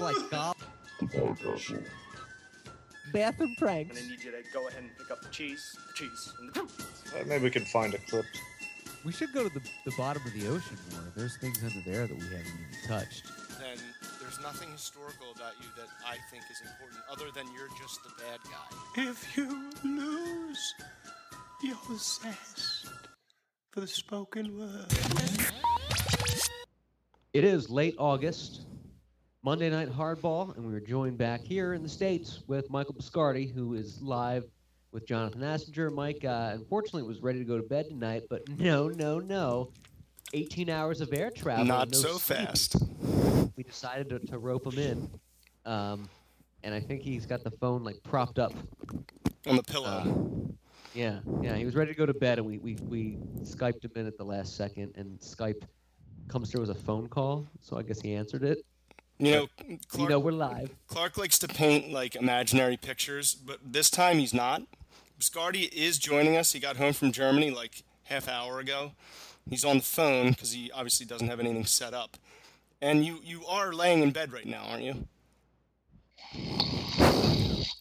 like golf. Podcastle. Bathroom pranks. And I need you to go ahead and pick up the cheese, the cheese, and the Uh, maybe we can find a clip. We should go to the, the bottom of the ocean more. There's things under there that we haven't even touched. then there's nothing historical about you that I think is important other than you're just the bad guy. If you lose your zest for the spoken word. It is late August, Monday Night Hardball, and we are joined back here in the States with Michael Biscardi, who is live with Jonathan Assinger. Mike, uh, unfortunately, was ready to go to bed tonight, but no, no, no. 18 hours of air travel. Not no so sleep. fast. We decided to, to rope him in. Um, and I think he's got the phone like propped up. On the pillow. Uh, yeah, yeah. He was ready to go to bed, and we, we, we Skyped him in at the last second, and Skype comes through as a phone call, so I guess he answered it. You know, You know, we're live. Clark likes to paint like imaginary pictures, but this time he's not. Biscardi is joining us. He got home from Germany like half hour ago. He's on the phone because he obviously doesn't have anything set up. And you, you are laying in bed right now, aren't you?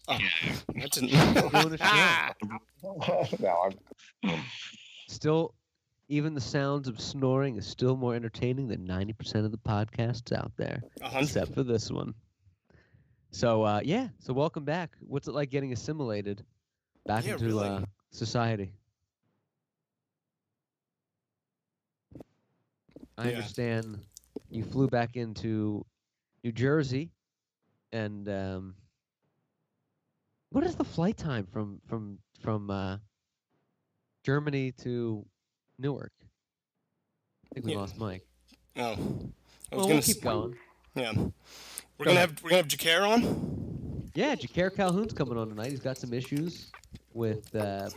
Ah, oh, that's Doing a a, ah. no, I'm, Still, even the sounds of snoring is still more entertaining than 90% of the podcasts out there, hundred. except for this one. So, uh, yeah, so welcome back. What's it like getting assimilated back Yeah, into really. uh, society? I Yeah. understand you flew back into New Jersey, and um, what is the flight time from from from uh, Germany to Newark? I think we Yeah. lost Mike. Oh, I was Well, gonna we'll s- keep going. Yeah, we're Go gonna ahead. have we're gonna have Jacare on. Yeah, Jacare Calhoun's coming on tonight. He's got some issues with uh,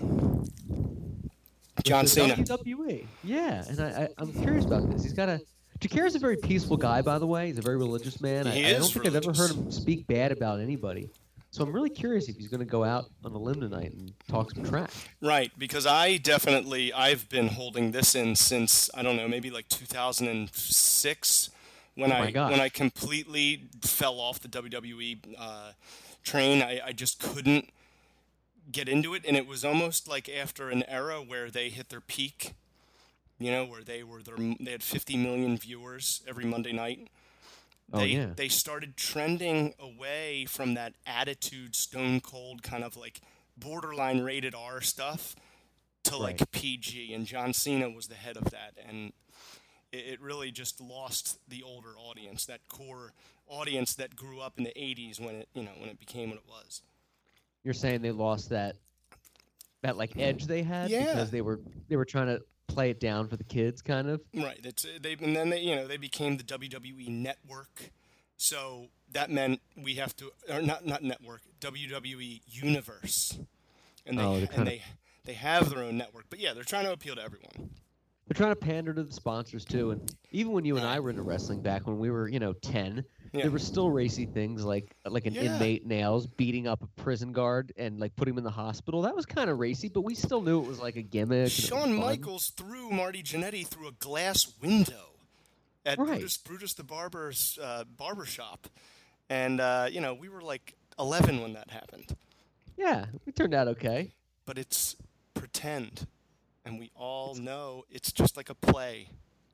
John with Cena. WWE. Yeah, and I, I, I'm curious about this. He's got a. Jacare's a very peaceful guy, by the way. He's a very religious man. I, He I don't is think I've ever heard him speak bad about anybody. So I'm really curious if he's going to go out on a limb tonight and talk some trash. Right, because I definitely I've been holding this in since I don't know maybe like 2006 when Oh I gosh. when I completely fell off the WWE uh, train. I, I just couldn't get into it, and it was almost like after an era where they hit their peak. You know, where they were their, they had 50 million viewers every Monday night. Oh, They yeah. they started trending away from that attitude, stone cold kind of like borderline rated R stuff to like PG, and John Cena was the head of that, and it, it really just lost the older audience, that core audience that grew up in the '80s when it you know when it became what it was. You're saying they lost that that like edge they had Yeah. because they were they were trying to play it down for the kids, kind of. Right. It's uh, they and then they you know they became the WWE network, so that meant we have to or not not network WWE universe, and they Oh, and they they have their own network. But yeah, they're trying to appeal to everyone. They're trying to pander to the sponsors too, and even when you and I were into wrestling back when we were, you know, ten, Yeah. there were still racy things like like an Yeah. inmate nails beating up a prison guard and like putting him in the hospital. That was kind of racy, but we still knew it was like a gimmick. and it was Shawn. Michaels threw Marty Jannetty through a glass window at Right. Brutus, Brutus the Barber's uh, barber shop, and uh, you know we were like 11 when that happened. Yeah, we turned out okay. But it's pretend, and we all know it's just like a play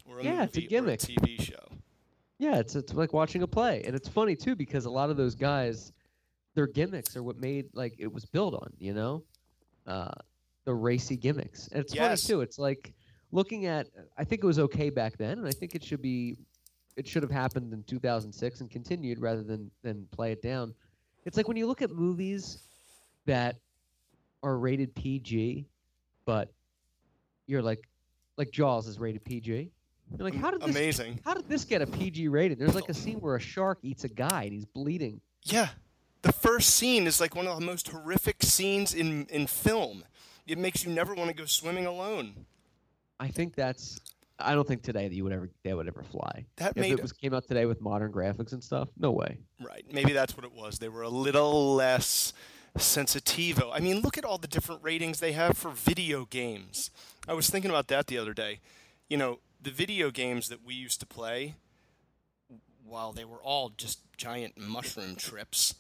or a Yeah, it's a movie gimmick. or a TV show. Yeah, it's it's like watching a play, and it's funny too because a lot of those guys, their gimmicks are what made like it was built on. You know, uh, the racy gimmicks. And it's Yes. funny too. It's like looking at. I think it was okay back then, and I think it should be. It should have happened in 2006 and continued rather than than play it down. It's like when you look at movies that are rated PG, but you're like, like Jaws is rated PG. You're like, how did this Amazing. how did this get a PG rating? There's like a scene where a shark eats a guy and he's bleeding. Yeah, the first scene is like one of the most horrific scenes in in film. It makes you never want to go swimming alone. I think that's. I don't think today that you would ever that would ever fly. That if made it was came out today with modern graphics and stuff, no way. Right. Maybe that's what it was. They were a little less sensitivo. I mean, look at all the different ratings they have for video games. I was thinking about that the other day. You know, the video games that we used to play while they were all just giant mushroom trips,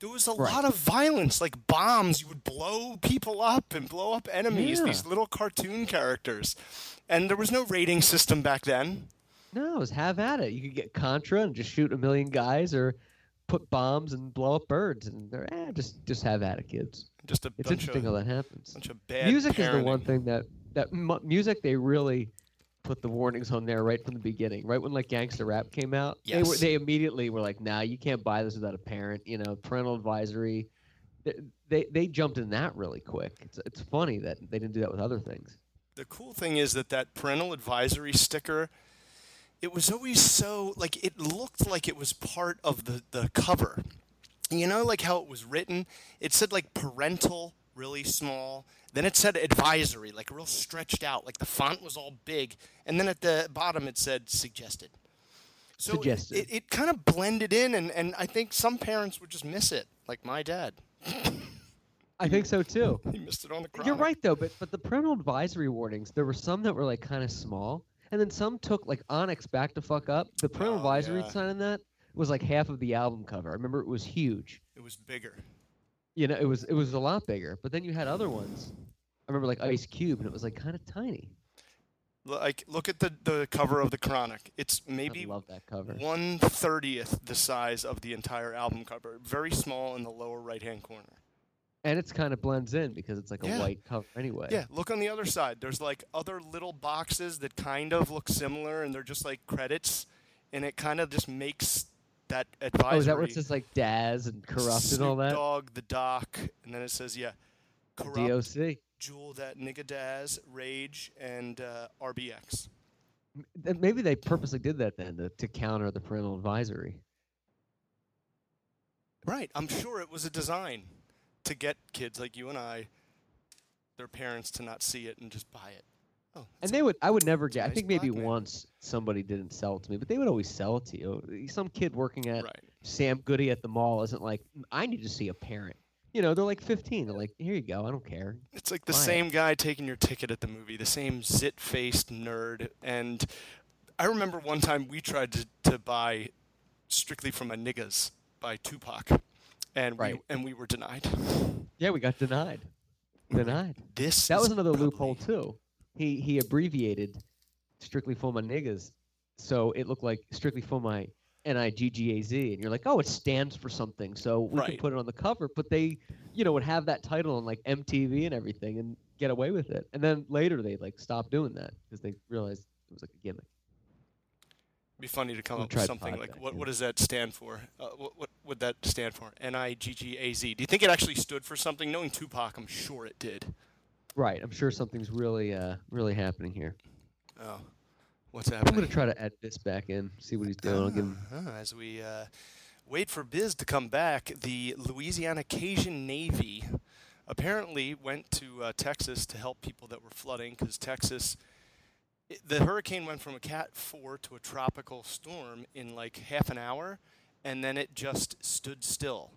there was a Right. lot of violence, like bombs. You would blow people up and blow up enemies, Yeah. these little cartoon characters. And there was no rating system back then. No, it was have at it. You could get Contra and just shoot a million guys, or put bombs and blow up birds, and they're eh, just just have at it, kids. Just a It's interesting of, how that happens. bunch of bad Music is the one thing that that mu- music they really put the warnings on there right from the beginning. Right when like gangster rap came out, they were they immediately were like, "Nah, you can't buy this without a parent." You know, parental advisory. They they, they jumped in that really quick. It's it's funny that they didn't do that with other things. the cool thing is that that parental advisory sticker it was always so like it looked like it was part of the the cover you know like how it was written it said like parental really small then it said advisory like real stretched out like the font was all big and then at the bottom it said suggested so it- Suggested. it, it, kind of blended in and, and i think some parents would just miss it like my dad I think so too. he missed it on the You're right though, but but the parental advisory warnings, there were some that were like kind of small, and then some took like Onyx Bacdafucup. The parental Oh, advisory yeah. sign in that was like half of the album cover. I remember it was huge. it was bigger You know, it was it was a lot bigger. But then you had other ones. I remember like Ice Cube, and it was like kind of tiny. like look at the, the cover of the chronic it's I maybe love that cover. one thirtieth the size of the entire album cover. Very small in the lower right hand corner. And it's kind of blends in because it's like a Yeah. white cover anyway. Yeah, look on the other side. There's like other little boxes that kind of look similar, and they're just like credits, and it kind of just makes that advisory. Oh, is that where it says like Daz and Kurupt and all Snoop that? Dog, the Doc, and then it says yeah, Kurupt, DOC. Jewell, that nigga Daz, Rage, and uh, RBX. Maybe they purposely did that then to, to counter the parental advisory. Right. I'm sure it was a design to get kids like you and I, their parents, to not see it and just buy it. Oh, And that's they would, I would never get. I think maybe black once somebody didn't sell it to me, but they would always sell it to you. Some kid working at right. Sam Goody at the mall isn't like, "Mm, I need to see a parent. You know, they're like 15. They're like, here you go. I don't care. It's like the buy it. same guy taking your ticket at the movie, the same zit-faced nerd. And I remember one time we tried to, to buy Strictly from a Niggas by Tupac, and Right. we and we were denied. Yeah, we got denied. Denied. This That is was another probably- loophole too. He he abbreviated strictly for my niggas, so it looked like strictly for my N I G G A Z, and you're like, oh, it stands for something, so we can put it on the cover. But they, you know, would have that title on like MTV and everything, and get away with it. And then later they like stopped doing that because they realized it was like a gimmick. It'd be funny to come We'll up with something like back what in. what does that stand for? Uh, what what would that stand for? N I G G A Z. Do you think it actually stood for something? Knowing Tupac, I'm sure it did. Right. I'm sure something's really uh really happening here. Oh, what's happening? I'm gonna try to add this back in, see what he's doing. I'll give him. Ah, as we uh, wait for Biz to come back, the Louisiana Cajun Navy apparently went to uh, Texas to help people that were flooding because Texas. i- The hurricane went from a Cat 4 to a tropical storm in like half an hour, and then it just stood still.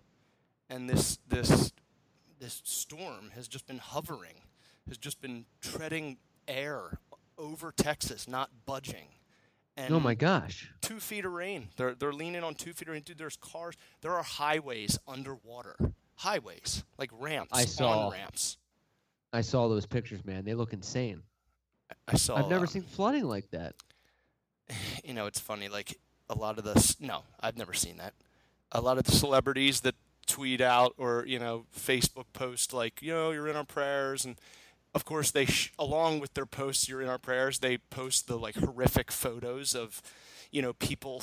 And this this this storm has just been hovering, has just been treading air over Texas, not budging. And Oh my gosh. two feet of rain. They're they're leaning on two feet of rain. Dude, there's cars. There are highways underwater. Highways like ramps. I saw- on ramps. I saw those pictures, man. They look insane. I saw. I've never uh, seen flooding like that. You know, it's funny. Like a lot of the no, I've never seen that. A lot of the celebrities that tweet out or you know Facebook post like you know you're in our prayers and of course they sh- along with their posts you're in our prayers they post the like horrific photos of you know people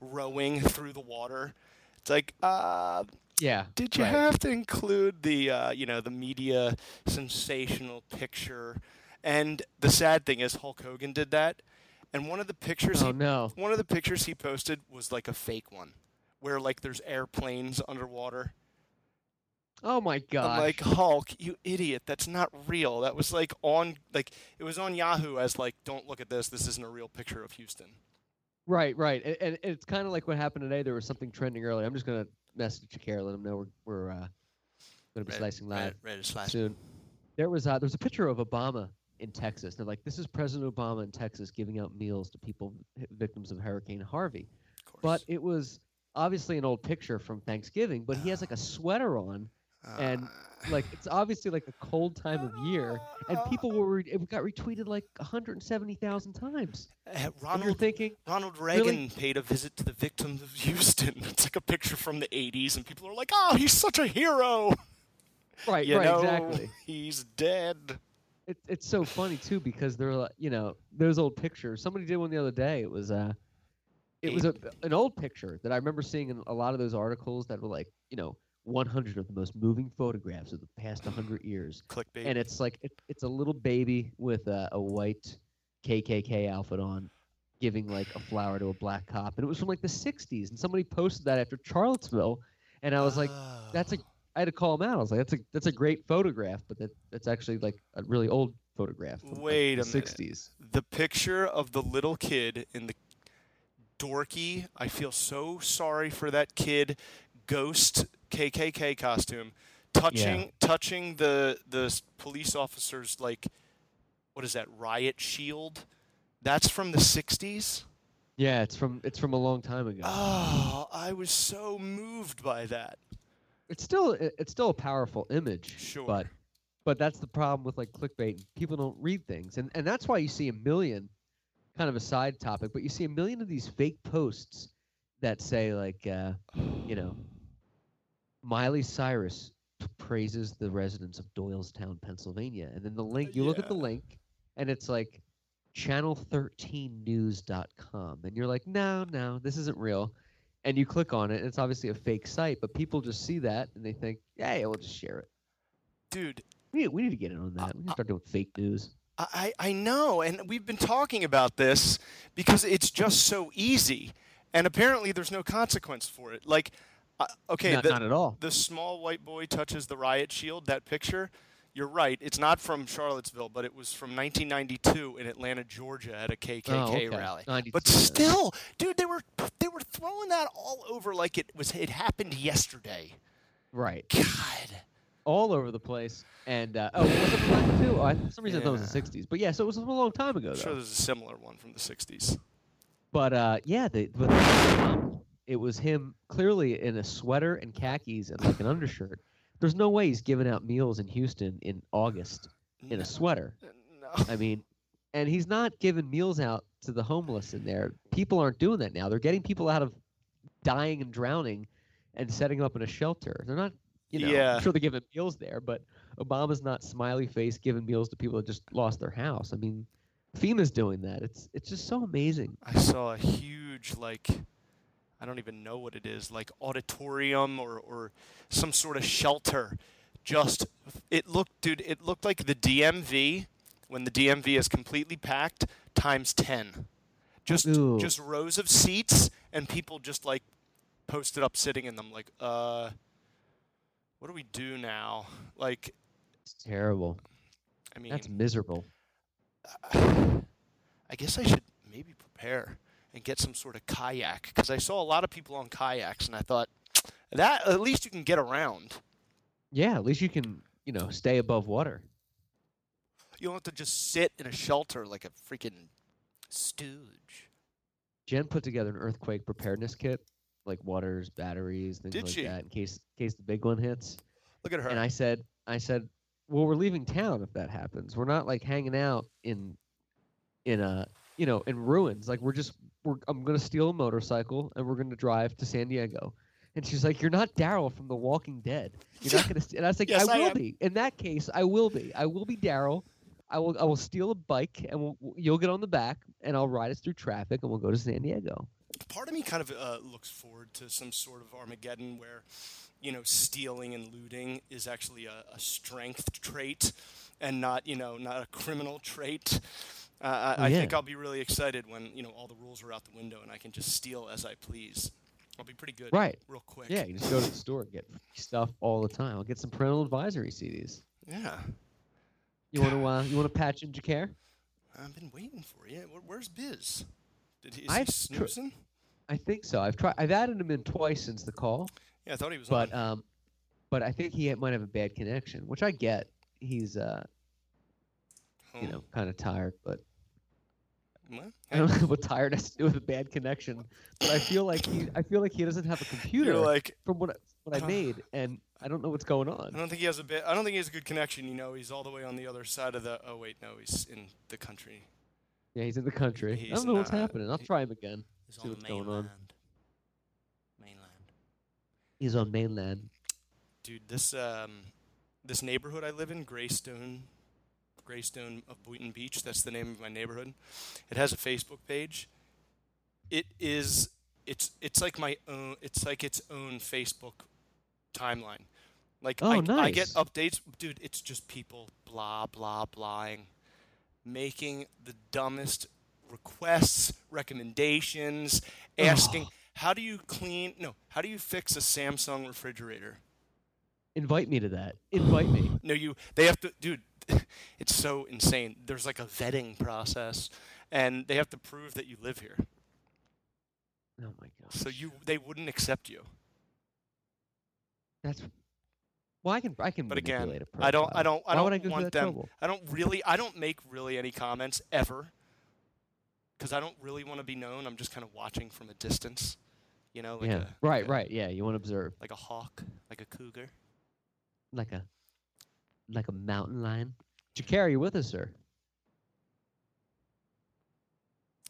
rowing through the water. It's like uh Yeah. Did you right. have to include the uh, you know the media sensational picture? And the sad thing is Hulk Hogan did that, and one of the pictures Oh he no. one of the pictures he posted was like a fake one, where like there's airplanes underwater. Oh my god! Like Hulk, you idiot! That's not real. That was like on like it was on Yahoo as like don't look at this. This isn't a real picture of Houston. Right, right. And, and it's kind of like what happened today. There was something trending earlier. I'm just gonna message Shakira, let him know we're we're uh, gonna be slicing live ready to slash. soon. There was uh, there was a picture of Obama in Texas. They're like, this is President Obama in Texas giving out meals to people victims of Hurricane Harvey. Of but it was obviously an old picture from Thanksgiving. But he has like a sweater on, and like it's obviously like a cold time of year, and people were re- it got retweeted like 170,000 times. Uh, Ronald thinking, Ronald Really? Reagan paid a visit to the victims of Houston. It's like a picture from the 80s, and people are like, "Oh, he's such a hero." right, You right, know, exactly. he's dead. It, it's so funny too because they're like, you know, those old pictures. Somebody did one the other day. It was uh, it was a, an old picture that I remember seeing in a lot of those articles that were like, you know, 100 of the most moving photographs of the past 100 years. Clickbait. and it's like it, it's a little baby with a, a white KKK outfit on, giving like a flower to a black cop, and it was from like the '60s. And somebody posted that after Charlottesville, and I was like, "That's a." I had to call him out. I was like, "That's a that's a great photograph, but that that's actually like a really old photograph." From, like, Wait the a minute. '60s. the picture of the little kid in the dorky. I feel so sorry for that kid, ghost KKK costume, touching touching the the police officer's like, what is that riot shield? That's from the '60s. Yeah, it's from it's from a long time ago. Oh, I was so moved by that. it's still it's still a powerful image. Sure. But but that's the problem with like clickbait. People don't read things, and and that's why you see a million. Kind of a side topic, but you see a million of these fake posts that say like, uh, you know, Miley Cyrus praises the residents of Doylestown, Pennsylvania, and then the link. You look at the link, and it's like channel13news.com, and you're like, no, no, this isn't real. And you click on it, and it's obviously a fake site, but people just see that and they think, yeah, yeah, we'll just share it. Dude, We need, we need to get in on that. We need to start doing fake news. I, I know, and we've been talking about this because it's just so easy, and apparently there's no consequence for it. Like, uh, okay, not, the, not at all. the small white boy touches the riot shield. That picture, you're right. It's not from Charlottesville, but it was from 1992 in Atlanta, Georgia, at a KKK Oh, okay. rally. 92, But still, dude, they were they were throwing that all over like it was it happened yesterday. Right. God. All over the place. And, uh, oh, was it from 92? Oh, I, for some reason I thought it was the 60s. But yeah, so it was a long time ago, I'm sure there's a similar one from the 60s. But uh, yeah, they, but um, it was him clearly in a sweater and khakis and like an undershirt. There's no way he's giving out meals in Houston in August in a sweater. Uh, no. I mean, and he's not giving meals out to the homeless in there. People aren't doing that now. They're getting people out of dying and drowning and setting up in a shelter. They're not, you know, Yeah. I'm sure they're giving meals there, but Obama's not smiley face giving meals to people that just lost their house. I mean, FEMA's doing that. It's it's just so amazing. I saw a huge like I don't even know what it is, like auditorium or, or some sort of shelter. Just it looked dude, it looked like the DMV when the DMV is completely packed times 10. Just Ooh. just rows of seats and people just like posted up sitting in them like uh what do we do now? Like It's terrible. I mean That's miserable. I guess I should maybe prepare and get some sort of kayak because I saw a lot of people on kayaks and I thought that at least you can get around. Yeah, at least you can, you know, stay above water. You don't have to just sit in a shelter like a freaking stooge. Jen put together an earthquake preparedness kit, like waters, batteries, things Did like she? that, in case in case the big one hits. Look at her. And I said, I said, well, we're leaving town if that happens. We're not like hanging out in, in a, you know, in ruins. Like we're just, we're, I'm gonna steal a motorcycle and we're gonna drive to San Diego. And she's like, "You're not Daryl from The Walking Dead. You're not gonna." St-. And I was like, Yes, "I I will am." be. In that case, I will be. I will be Daryl. I will. I will steal a bike and we'll, you'll get on the back and I'll ride us through traffic and we'll go to San Diego." Part of me kind of uh, looks forward to some sort of Armageddon where, you know, stealing and looting is actually a, a strength trait and not, you know, not a criminal trait. Uh, I, Oh, I think I'll be really excited when, you know, all the rules are out the window and I can just steal as I please. I'll be pretty good. Right. Real quick. Yeah, you just go to the store and get stuff all the time. I'll get some parental advisory CDs. Yeah. You want to? Uh, you want to patch into care? I've been waiting for you. Where's Biz? Did he, is I've he tr- snoozing? I think so. I've tried. I've added him in twice since the call, yeah, I thought he was but on. um, but I think he might have a bad connection, which I get. He's uh, you know, kind of tired, but Well, I don't know what tired has to do with a bad connection, but I feel like he I feel like he doesn't have a computer you're like, from what I, what I Uh, made, and I don't know what's going on. I on. don't think he has a bit. I don't think he has a good connection. You know, he's all the way on the other side of the. Oh wait, no, he's in the country. Yeah, he's in the country. I don't know what's happening. I'll try him again. He's See on what's the going on. Mainland. He's on mainland. Dude, this um, this neighborhood I live in, Greystone, Greystone of Boynton Beach. That's the name of my neighborhood. It has a Facebook page. It is. It's it's like my own. It's like its own Facebook timeline. Like Oh, I, I get updates, dude. It's just people blah blah blahing, making the dumbest requests, recommendations, asking how do you clean? No, how do you fix a Samsung refrigerator? Invite me to that. Invite me. No, you. They have to, dude. It's so insane. There's like a vetting process, and they have to prove that you live here. Oh my god. So you, they wouldn't accept you. That's. Well, I can I can But again, a I don't, I don't, I Why I don't go want them. trouble? I don't really, I don't make really any comments ever, because I don't really want to be known. I'm just kind of watching from a distance, you know, like yeah. a right. like a- right. Yeah. You want to observe like a hawk, like a cougar. like a like a mountain lion. Jacare, you with us, sir?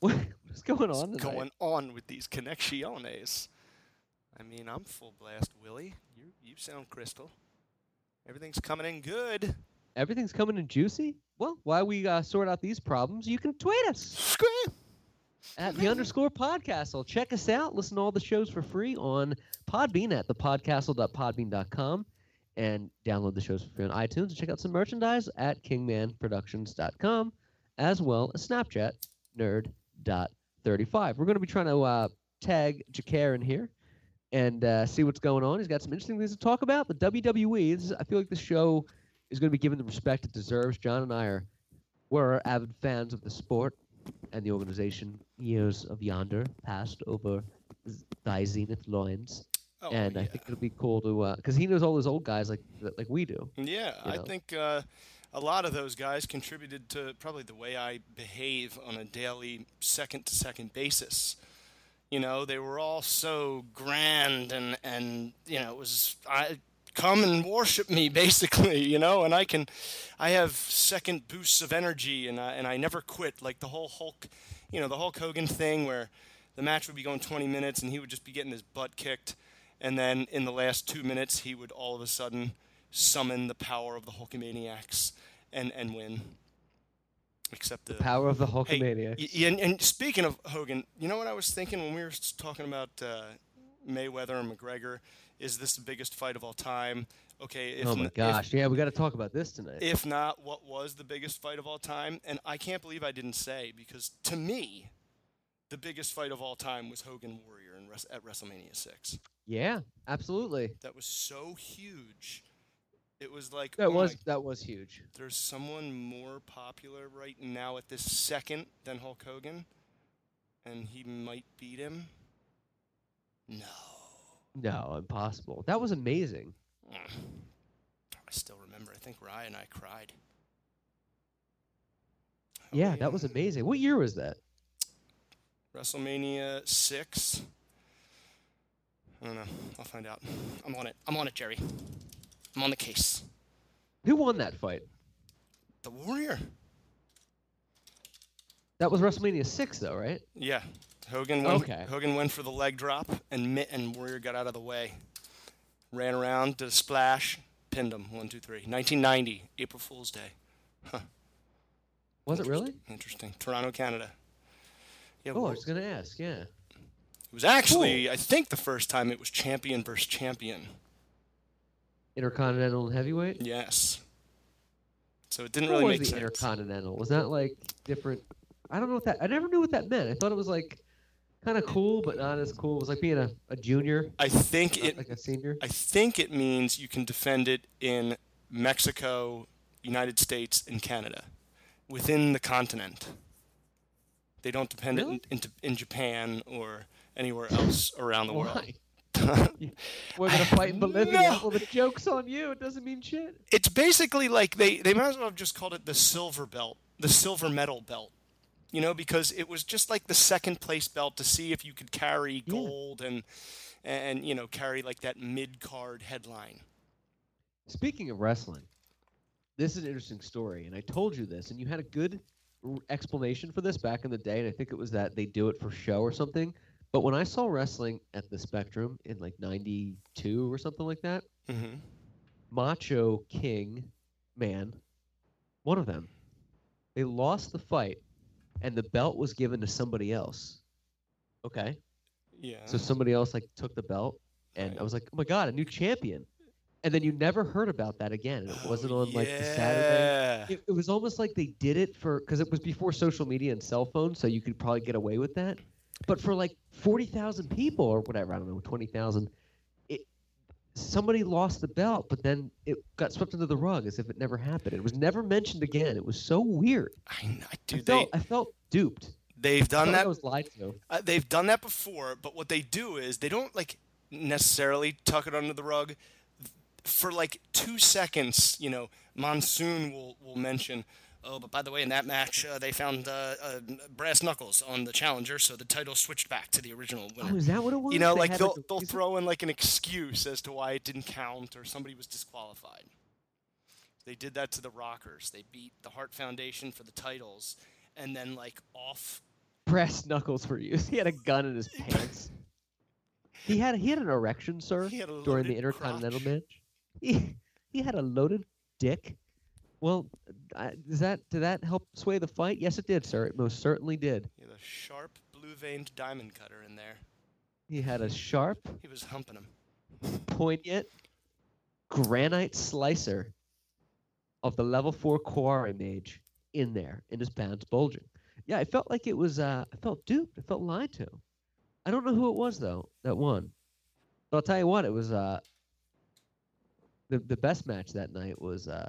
What, what's going What's on tonight? going on with these connecciones? I mean, I'm full blast, Willie. You, you sound crystal. Everything's coming in good. Everything's coming in juicy. Well, while we uh, sort out these problems, you can tweet us Scream. at the underscore podcastle. Check us out. Listen to all the shows for free on Podbean at thepodcastle.podbean.com and download the shows for free on iTunes and check out some merchandise at kingmanproductions.com as well as Snapchat nerd.35. We're going to be trying to uh, tag Jacare in here and uh, see what's going on. He's got some interesting things to talk about. The WWE, is, I feel like the show is going to be given the respect it deserves. John and I are we're avid fans of the sport and the organization. Years of yonder passed over thy zenith loins, Oh, and yeah. I think it'll be cool to because he knows all those old guys like like we do. Yeah, you I think uh, a lot of those guys contributed to probably the way I behave on a daily, second to second basis. You know, they were all so grand and and you know it was I come and worship me basically. You know, and I can, I have second boosts of energy and I and I never quit. Like the whole Hulk, you know, the Hulk Hogan thing where the match would be going 20 minutes and he would just be getting his butt kicked. And then in the last two minutes, he would all of a sudden summon the power of the Hulkamaniacs and, and win. Except the, Power of the Hey, Hulkamaniacs. y- y- and, and speaking of Hogan, you know what I was thinking when we were talking about uh, Mayweather and McGregor? Is this the biggest fight of all time? Okay, if oh my n- if- gosh! yeah, we got to talk about this tonight. if not, what was the biggest fight of all time? And I can't believe I didn't say because to me, the biggest fight of all time was Hogan Warrior in at WrestleMania six. yeah, absolutely. That was so huge. It was like That oh my was that was huge. there's someone more popular right now at this second than Hulk Hogan, and he might beat him. No, No, impossible. That was amazing. I still remember. I think Ryan and I cried. Oh, Yeah, that was amazing. What year was that? WrestleMania six. I don't know. I'll find out. I'm on it. I'm on it, Jerry. I'm on the case. Who won that fight? The Warrior. That was WrestleMania six, though, right? Yeah. Hogan went, Okay. Hogan went for the leg drop, and Mitt and Warrior got out of the way. Ran around, did a splash, pinned him. One, two, three. 1990, April Fool's Day. Huh. Was it really? Interesting. Toronto, Canada. Yeah, Oh, I was gonna ask. Yeah. it was actually, I think, the first time it was champion versus champion. Intercontinental and heavyweight. Yes. So it didn't What really was make the sense. Intercontinental? Was that like different? I don't know what that. I never knew what that meant. I thought it was like kind of cool, but not as cool. It was like being a, a junior, I think it like a senior. I think it means you can defend it in Mexico, United States, and Canada, within the continent. They don't depend Really? it in, in, in Japan or anywhere else around the world. We're gonna fight in Bolivia. No. Well, the joke's on you. It doesn't mean shit. it's basically like they, they might as well have just called it the silver belt, the silver medal belt. you know, because it was just like the second place belt to see if you could carry Yeah. gold and and you know carry like that mid card headline. Speaking of wrestling, this is an interesting story, and I told you this, and you had a good explanation for this back in the day, and I think it was that they do it for show or something. But when I saw wrestling at the Spectrum in like '92 or something like that, Mm-hmm. Macho King, man, one of them, they lost the fight, and the belt was given to somebody else. Okay, Yeah. so somebody else like took the belt, and I was like, oh my god, a new champion. And then you never heard about that again. It wasn't Oh, on like the Saturday. It, it was almost like they did it for because it was before social media and cell phones, so you could probably get away with that. But for like forty thousand people or whatever, I don't know, twenty thousand, it somebody lost the belt, but then it got swept under the rug as if it never happened. It was never mentioned again. It was so weird. I, kn- I felt, they I felt duped. they've done that I was lied to. Uh, they've done that before, but what they do is they don't like necessarily tuck it under the rug. For like two seconds, you know, Monsoon will will mention, "Oh, but by the way, in that match, uh, they found uh, uh, brass knuckles on the challenger, so the title switched back to the original winner. Oh, is that what it was? you know, They like they'll a they'll throw in like an excuse as to why it didn't count or somebody was disqualified. They did that to the Rockers. They beat the Hart Foundation for the titles, and then like off brass knuckles were used. He had a gun in his pants. He had he had an erection, sir, He had a during the Intercontinental crotch. match. He, he had a loaded dick. Well, I, does that did that help sway the fight? Yes, it did, sir. It most certainly did. He had a sharp, blue-veined diamond cutter in there. He had a sharp, He was humping him. poignant granite slicer of the level four quarry mage in there, in his pants bulging. Yeah, I felt like it was. Uh, I felt duped. I felt lied to. I don't know who it was though that won. But I'll tell you what, it was. Uh, the the best match that night was uh,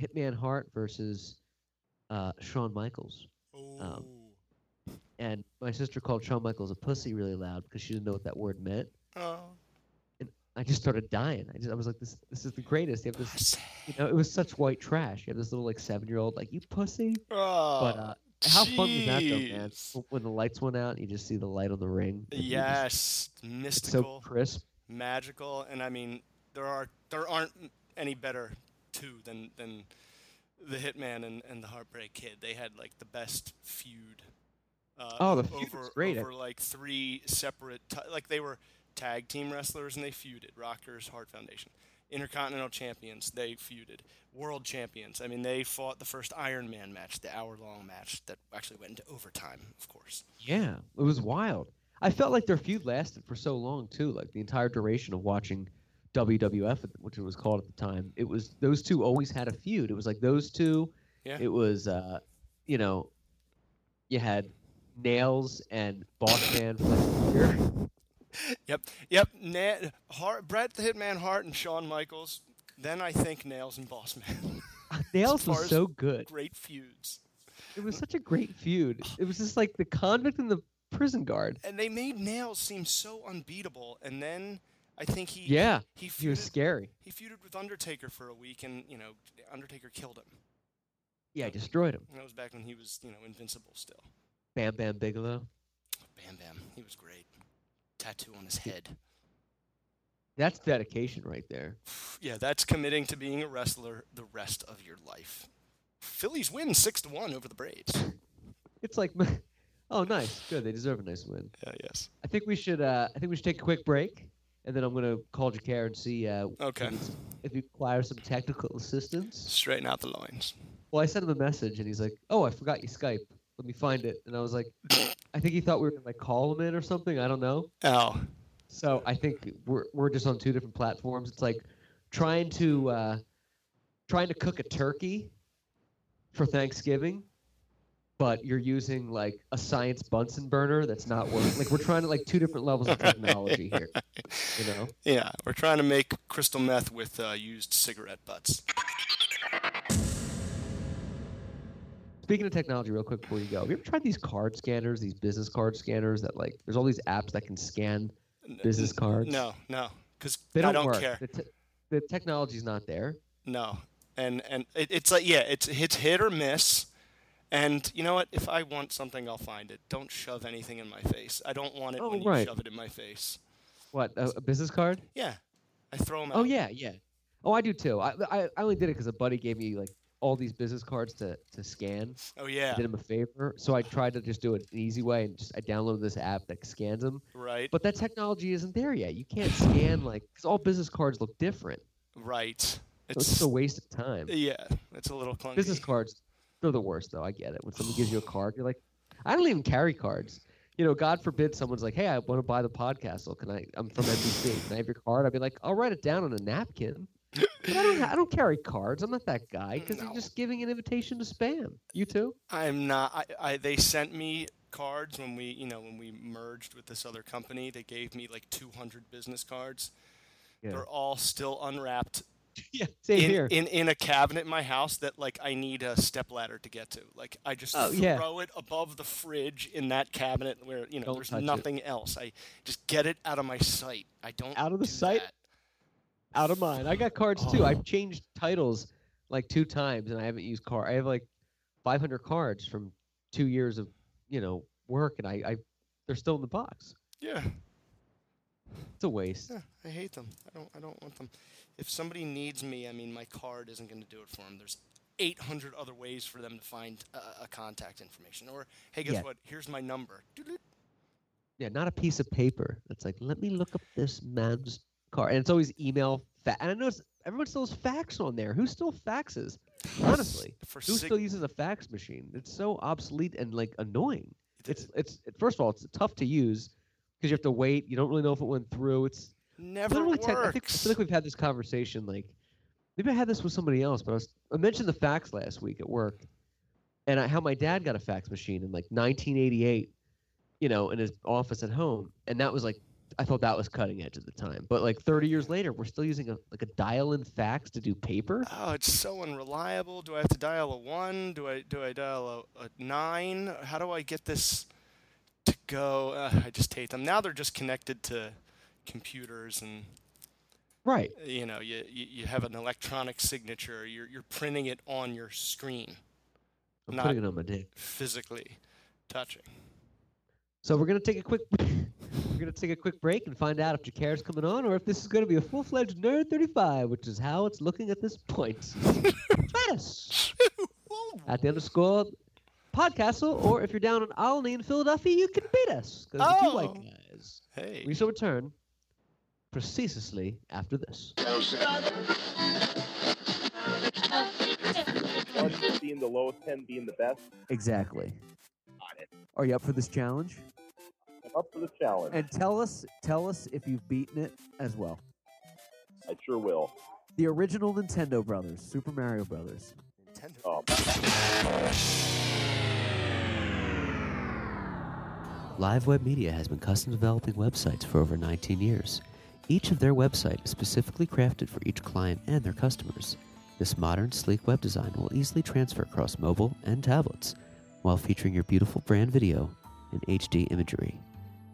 Hitman Hart versus uh, Shawn Michaels. Oh. And my sister called Shawn Michaels a pussy really loud because she didn't know what that word meant. oh. And I just started dying. I just I was like, this this is the greatest. You have this you know, it was such white trash. You have this little like seven year old like you pussy. Oh. But uh, how fun was that though, man? When the lights went out, and you just see the light on the ring. you just- Yes, it's so crisp. magical, and I mean, there are there aren't any better two than than the Hitman and, and the Heartbreak Kid. They had like the best feud. Uh, Oh, the feud over was great. over like three separate ti like they were tag team wrestlers and they feuded. Rockers, Hart Foundation, Intercontinental champions, they feuded. World champions. I mean, they fought the first Iron Man match, the hour long match that actually went into overtime, of course. Yeah, it was wild. I felt like their feud lasted for so long too, like the entire duration of watching WWF, which it was called at the time. It was those two always had a feud. It was like those two. Yeah. It was, uh, you know, you had Nails and Boss Man. Yep, yep. Na- Hart, Bret the Hitman Hart and Shawn Michaels. Then I think Nails and Boss Man. Nails far was so good. Great feuds. It was such a great feud. It was just like the convict and the prison guard. And they made Nails seem so unbeatable. And then I think he Yeah, he he was scary. he feuded with Undertaker for a week, and you know Undertaker killed him. Yeah, destroyed him. And that was back when he was you know invincible still. Bam Bam Bigelow. Bam Bam, he was great. Tattoo on his head. That's dedication right there. Yeah, that's committing to being a wrestler the rest of your life. Phillies win six to one over the Braves. It's like, oh, nice, good. They deserve a nice win. Yeah, yes. I think we should. Uh, I think we should take a quick break, and then I'm gonna call Jacare and see uh, Okay. if, he requires some technical assistance. Straighten out the lines. Well, I sent him a message, and he's like, "Oh, I forgot you Skype. Let me find it." And I was like, "I think he thought we were gonna like call him in or something. I don't know." Oh, So I think we're we're just on two different platforms. It's like trying to uh, trying to cook a turkey for Thanksgiving, but you're using like a science Bunsen burner that's not working. Like we're trying to like two different levels of technology here. You know? yeah. We're trying to make crystal meth with uh, used cigarette butts. Speaking of technology, real quick before you go, have you ever tried these card scanners, these business card scanners that like there's all these apps that can scan business cards? No, no, because They don't, don't work. care. The, te- the technology's not there. No, and and it, it's like yeah, it's it's hit or miss, And you know what? If I want something, I'll find it. Don't shove anything in my face. I don't want it Oh, when you shove it in my face. What a, a business card? Yeah, I throw them oh, out. Oh yeah, yeah. Oh, I do too. I I, I only did it because a buddy gave me like all these business cards to to scan. Oh I yeah. did him a favor, so I tried to just do it an easy way and just I downloaded this app that scans them. Right. But that technology isn't there yet. You can't scan like because all business cards look different. Right. So it's It's just a waste of time. yeah. It's a little clunky. Business cards, they're the worst though. I get it. When someone gives you a card, you're like, I don't even carry cards. You know, God forbid someone's like, Hey, I want to buy the podcast. Can I? I'm from NBC. Can I have your card? I'd be like, I'll write it down on a napkin. But I don't. I don't carry cards. I'm not that guy because No. you're just giving an invitation to spam. You too? I'm not. I, I they sent me cards when we you know when we merged with this other company. They gave me like 200 business cards. Yeah. They're all still unwrapped Yeah. Same in, here. in in a cabinet in my house that like I need a step ladder to get to. Like I just Oh, yeah. throw it above the fridge in that cabinet where you know Don't there's touch it. nothing else. I just get it out of my sight. I don't Out of the sight? that. out of mine. I got cards too. Oh. I've changed titles like two times, and I haven't used card. I have like 500 cards from two years of you know work, and I, I they're still in the box. Yeah. It's a waste. Yeah, I hate them. I don't. I don't want them. If somebody needs me, I mean, my card isn't going to do it for them. There's 800 other ways for them to find a, a contact information. Or, hey, guess Yeah. what? Here's my number. Yeah, not a piece of paper. It's like, let me look up this man's card, and it's always email. Fa- and I notice everyone still has fax on there. Who still faxes? Honestly, For who sig- still uses a fax machine? It's so obsolete and like annoying. It's it's it, first of all, it's tough to use because you have to wait. You don't really know if it went through. It's never works. tech- I think I feel like we've had this conversation. Like maybe I had this with somebody else, but I was I mentioned the fax last week at work, and I, how my dad got a fax machine in like 1988, you know, in his office at home, and that was like I thought that was cutting edge at the time. But like 30 years later, we're still using a like a dial-in fax to do paper. Oh, it's so unreliable. Do I have to dial a one? Do I do I dial a, a nine? How do I get this to go? Uh, I just hate them. Now they're just connected to computers and Right. you know you, you, have an electronic signature. You're you're printing it on your screen, I'm Not- putting it on my dick. physically touching. So we're gonna take a quick we're gonna take a quick break and find out if Jacare's coming on or if this is gonna be a full-fledged Nerd 35, which is how it's looking at this point. At the underscore podcastle, or if you're down in Olney in Philadelphia, you can beat us because Oh. guys. Hey. We shall return precisely after this. One being the lowest, ten being the best. Exactly. Got it. Are you up for this challenge? I'm up for the challenge. And tell us, tell us if you've beaten it as well. I sure will. The original Nintendo Brothers, Super Mario Brothers. Nintendo. Oh, Live Web Media has been custom developing websites for over 19 years. Each of their website is specifically crafted for each client and their customers. This modern, sleek web design will easily transfer across mobile and tablets while featuring your beautiful brand video and HD imagery.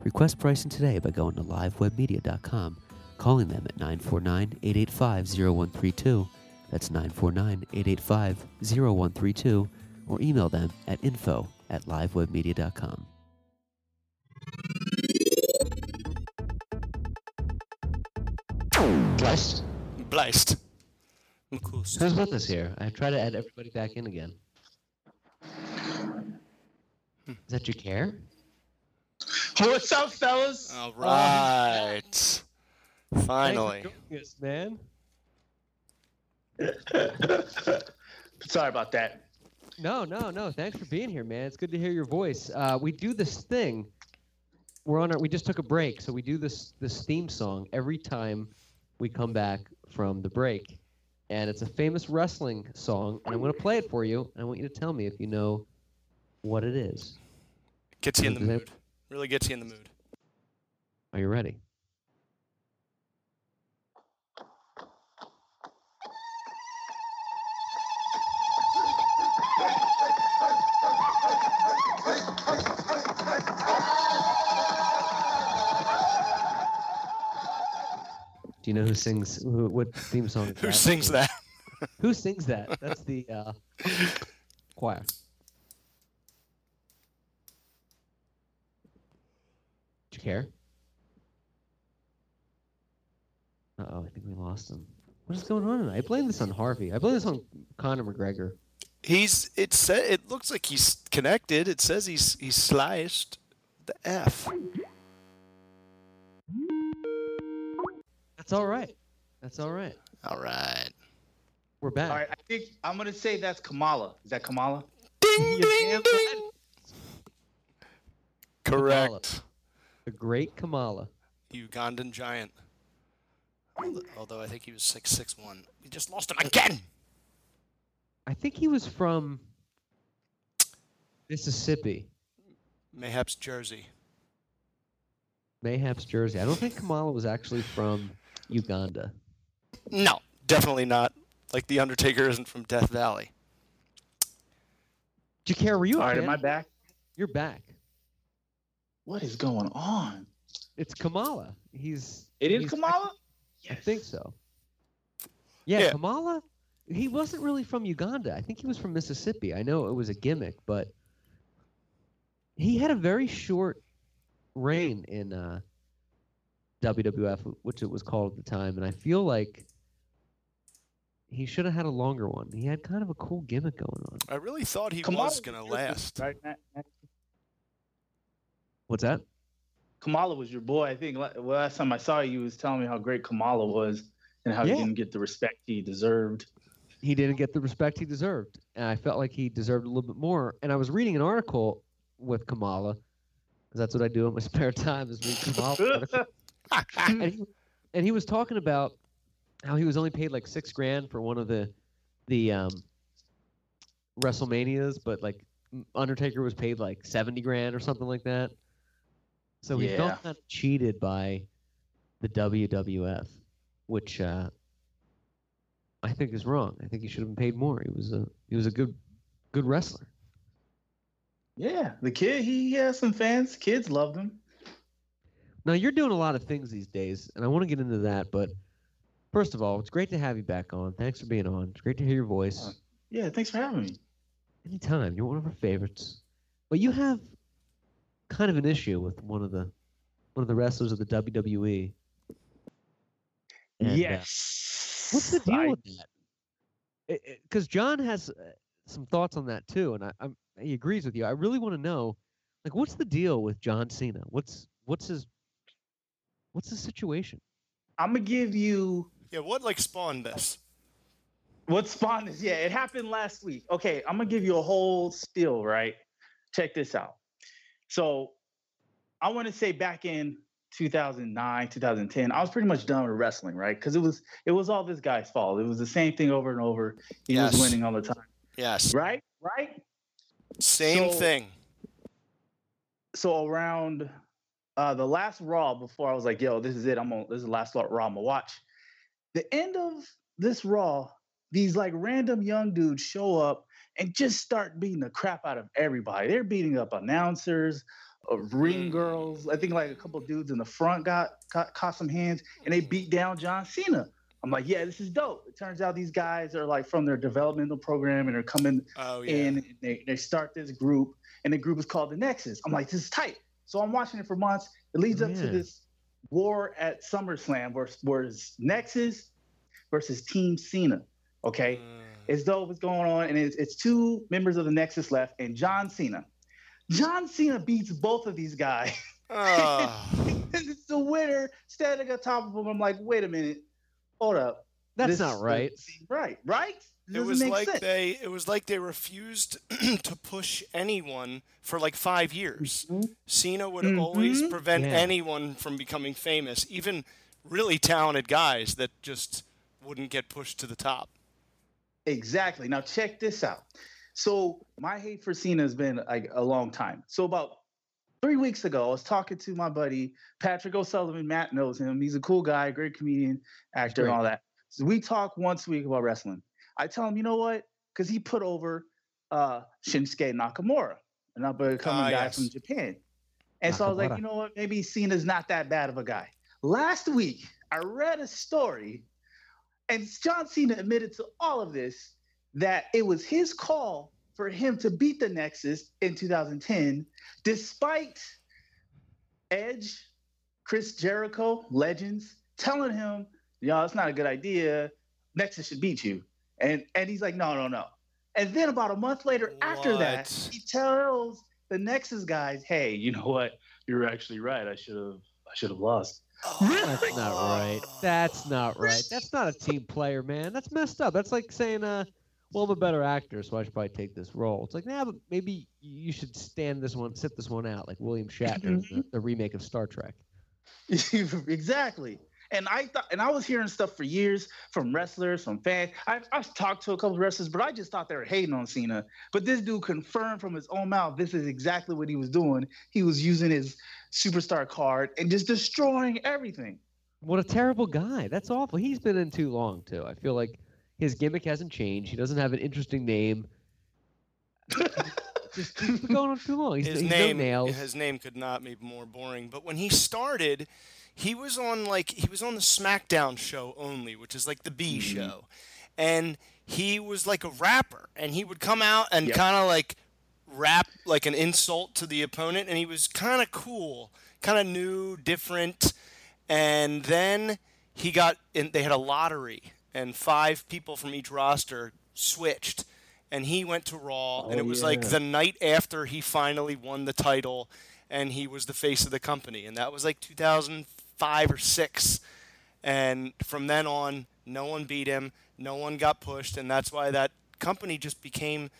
Request pricing today by going to livewebmedia.com, calling them at 949 885 0132. That's 949 885 0132, or email them at info at livewebmedia.com. Blessed. Blessed. Who's with us here? I try to add everybody back in again. Is that Jacare? What's up, fellas? All right. Finally. Yes, man. Sorry about that. No, no, no. Thanks for being here, man. It's good to hear your voice. Uh, we do this thing. We're on our. We just took a break, so we do this this theme song every time we come back from the break, and it's a famous wrestling song. And I'm going to play it for you. And I want you to tell me if you know what it is. Gets you in the mood. Really gets you in the mood. Are you ready? Do you know who sings who, what theme song? who that? sings that? who sings that? That's the uh, choir. Do you care? Uh oh, I think we lost him. What is going on tonight? I blame this on Harvey. I blame this on Conor McGregor. He's it said it looks like he's connected. It says he's he's sliced the F. That's all right. That's all right. All right. We're back. All right, I think I'm gonna say that's Kamala. Is that Kamala? Ding ding ding. right. Correct. The great Kamala. Ugandan giant. Although I think he was six six one. We just lost him again. I think he was from Mississippi, Mayhaps Jersey. mayhaps Jersey. I don't think Kamala was actually from Uganda. No, definitely not. Like the Undertaker isn't from Death Valley. Jacare, were you a All right, fan? am I back? You're back. What is going on? It's Kamala. He's. It is he's- Kamala. I think so. Yeah, Yeah. Kamala. He wasn't really from Uganda. I think he was from Mississippi. I know it was a gimmick, but he had a very short reign in uh, WWF, which it was called at the time, and I feel like he should have had a longer one. He had kind of a cool gimmick going on. I really thought he Kamala was gonna last. Right, Matt- Matt? What's that? Kamala was your boy. I think last time I saw you, you was telling me how great Kamala was and how Yeah. he didn't get the respect he deserved. he didn't get the respect he deserved. And I felt like he deserved a little bit more. And I was reading an article with Kamala, because that's what I do in my spare time is read Kamala articles. and, he, and he was talking about how he was only paid like six grand for one of the the um, WrestleManias, but like Undertaker was paid like seventy grand or something like that. So he Yeah. felt kind of cheated by the WWF, which uh, I think is wrong. I think he should have been paid more. He was a he was a good good wrestler. Yeah, the kid, he, he has some fans. Kids loved him. Now you're doing a lot of things these days, and I want to get into that. But first of all, it's great to have you back on. Thanks for being on. It's great to hear your voice. Yeah, thanks for having me. Anytime. You're one of our favorites. But you have kind of an issue with one of the one of the wrestlers of the WWE. And, uh, yes. what's the deal I- with that? Because John has uh, some thoughts on that too, and I, I'm, he agrees with you. I really want to know, like, what's the deal with John Cena? What's what's his what's the situation? I'm gonna give you Yeah, what like spawned this? what spawned this. Yeah, it happened last week. Okay, I'm gonna give you a whole spiel. Right, check this out. So, I want to say back in 2009, 2010, I was pretty much done with wrestling. Right, because it was it was all this guy's fault. It was the same thing over and over. He Yes. was winning all the time. Yes. Right, right. Same So- thing. so around uh the last Raw before I was like, yo, this is it. I'm gonna this is the last Raw I'm gonna watch. The end of this Raw, these like random young dudes show up and just start beating the crap out of everybody. They're beating up announcers, uh, ring Mm. girls. I think like a couple dudes in the front got, got caught some hands and they beat down John Cena. I'm like, yeah, this is dope. It turns out these guys are like from their developmental program and they're coming Oh yeah. and they, they start this group and the group is called the nexus i'm like this is tight so i'm watching it for months. It leads up to this war at summerslam where, where it's nexus versus team cena okay? Mm. it's dope what's going on and it's, it's two members of the nexus left and john cena. John cena beats both of these guys. Ah. and it's the winner standing on top of him. I'm like wait a minute. Hold up. That's This not right. seem right right it Doesn't was like sense. they it was like they refused to push anyone for like five years. Cena would always Mhm. prevent Yeah. anyone from becoming famous, even really talented guys that just wouldn't get pushed to the top. Exactly. Now check this out. So my hate for Cena has been like a long time. So about three weeks ago, I was talking to my buddy Patrick O'Sullivan. Matt knows him. He's a cool guy, great comedian, actor, and all that. So we talk once a week about wrestling. I tell him, you know what? Because he put over uh, Shinsuke Nakamura, an up and coming Ah, guy yes. from Japan. And so I was like, you know what? Maybe Cena's not that bad of a guy. Last week, I read a story, and John Cena admitted to all of this that it was his call for him to beat the Nexus in 2010, despite Edge Chris Jericho, Legends, telling him, "Y'all, it's not a good idea. Nexus should beat you." And and he's like, "No, no, no." And then about a month later, after that, he tells the Nexus guys, "Hey, you know what? You're actually right. I should have I should have lost." That's not right. That's not right. That's not a team player, man. That's messed up. That's like saying, uh, well, I'm a better actor, so I should probably take this role. It's like, nah, but maybe you should stand this one, sit this one out, like William Shatner, the, the remake of Star Trek. exactly. And I thought, and I was hearing stuff for years from wrestlers, from fans. I've, I've talked to a couple of wrestlers, but I just thought they were hating on Cena. But this dude confirmed from his own mouth this is exactly what he was doing. He was using his superstar card and just destroying everything. What a terrible guy. That's awful. He's been in too long, too. I feel like his gimmick hasn't changed. He doesn't have an interesting name. just he's been going on too long. He's, his he's name no nails. his name could not be more boring but when he started he was on like he was on the smackdown show only which is like the b Mm-hmm. show and he was like a rapper and he would come out and Yep. kind of like rap like an insult to the opponent and he was kind of cool kind of new different and then he got in they had a lottery and five people from each roster switched and he went to raw and Oh, it was like the night after he finally won the title and he was the face of the company and that was like 2005 or 6 and from then on no one beat him no one got pushed and that's why that company just became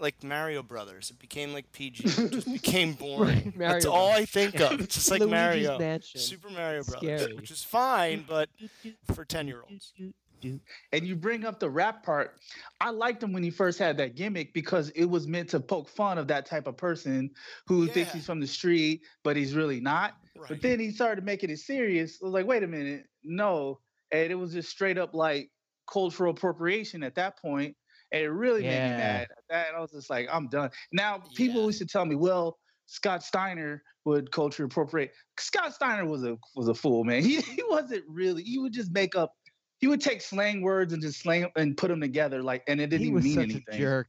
like Mario Brothers. It became like PG. It just became boring. That's all I think of. It's just like Luigi's Mario. Mansion. Super Mario Brothers, Scary. which is fine, but for 10-year-olds. And you bring up the rap part. I liked him when he first had that gimmick because it was meant to poke fun of that type of person who thinks he's from the street, but he's really not. Right. But then he started making it serious. I was like, wait a minute, no. And it was just straight up like cultural appropriation at that point. And it really made me mad. At that I was just like, I'm done. Now people Yeah. used to tell me, well, Scott Steiner would culture appropriate. Scott Steiner was a was a fool, man. He he wasn't really. He would just make up. He would take slang words and just slang and put them together, like, and it didn't He even was mean such anything. a jerk.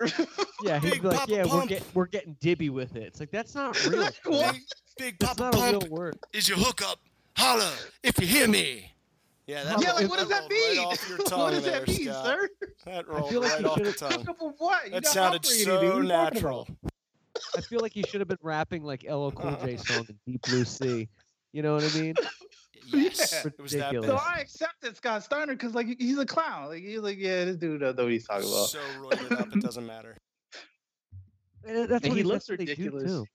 Yeah, he'd be like, Papa "Yeah, we're Pump. getting we're getting dibby with it." It's like that's not real. Like, what? Big, big That's Papa not a real Pump word. is your hookup. Holla if you hear me. Yeah, that Yeah, like what does that rolled mean? Right off your tongue what does there, that mean, Scott. sir? That I rolled feel like right you off the should've- tongue. Hookup of what? You're That sounded operating, so dude. What are you talking natural. I feel like you should have been rapping like LL Cool J song in Deep Blue Sea. You know what I mean? Yes, Yeah. it was that Ridiculous. So bad. I accepted Scott Steiner because like he's a clown. Like he's like, yeah, this dude doesn't know what he's talking about. So roided up, it doesn't matter. And that's And what he that's looks what they do, ridiculous. too.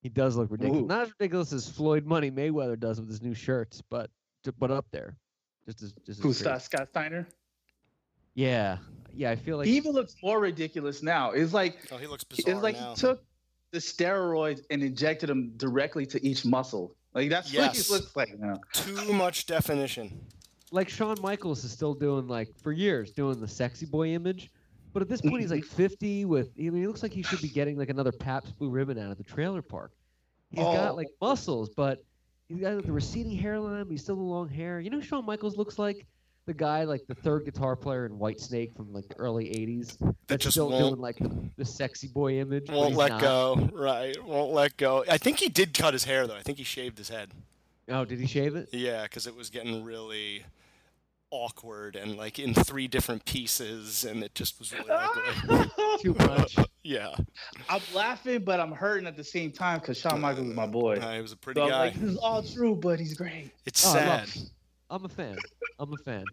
He does look ridiculous. Ooh. Not as ridiculous as Floyd Money Mayweather does with his new shirts, but but up there. Just as just Who's crazy. Scott, Scott Steiner? Yeah, yeah. I feel like he even looks more ridiculous now. It's like Oh, he looks bizarre it's like now. he took the steroids and injected them directly to each muscle. Like that's what he looks like now. Too much definition. like Shawn Michaels is still doing like for years doing the sexy boy image, but at this point he's like 50 with. I mean, he looks like he should be getting like another Pabst Blue Ribbon out of the trailer park. He's Oh. got like muscles, but he's got like, the receding hairline. But he's still the long hair. You know, who Shawn Michaels looks like the guy like the third guitar player in Whitesnake from like the early 80s. That's just still won't- doing like the, the sexy boy image. Won't let not. go. Right. Won't let go. I think he did cut his hair though. I think he shaved his head. Oh, did he shave it? Yeah, because it was getting really awkward and like in three different pieces, and it just was really ugly. Too much. yeah, I'm laughing, but I'm hurting at the same time because Shawn Michaels is my boy. uh, he was a pretty So guy. like, this is all true, but he's great. It's Oh, I sad. Love- I'm a fan. I'm a fan.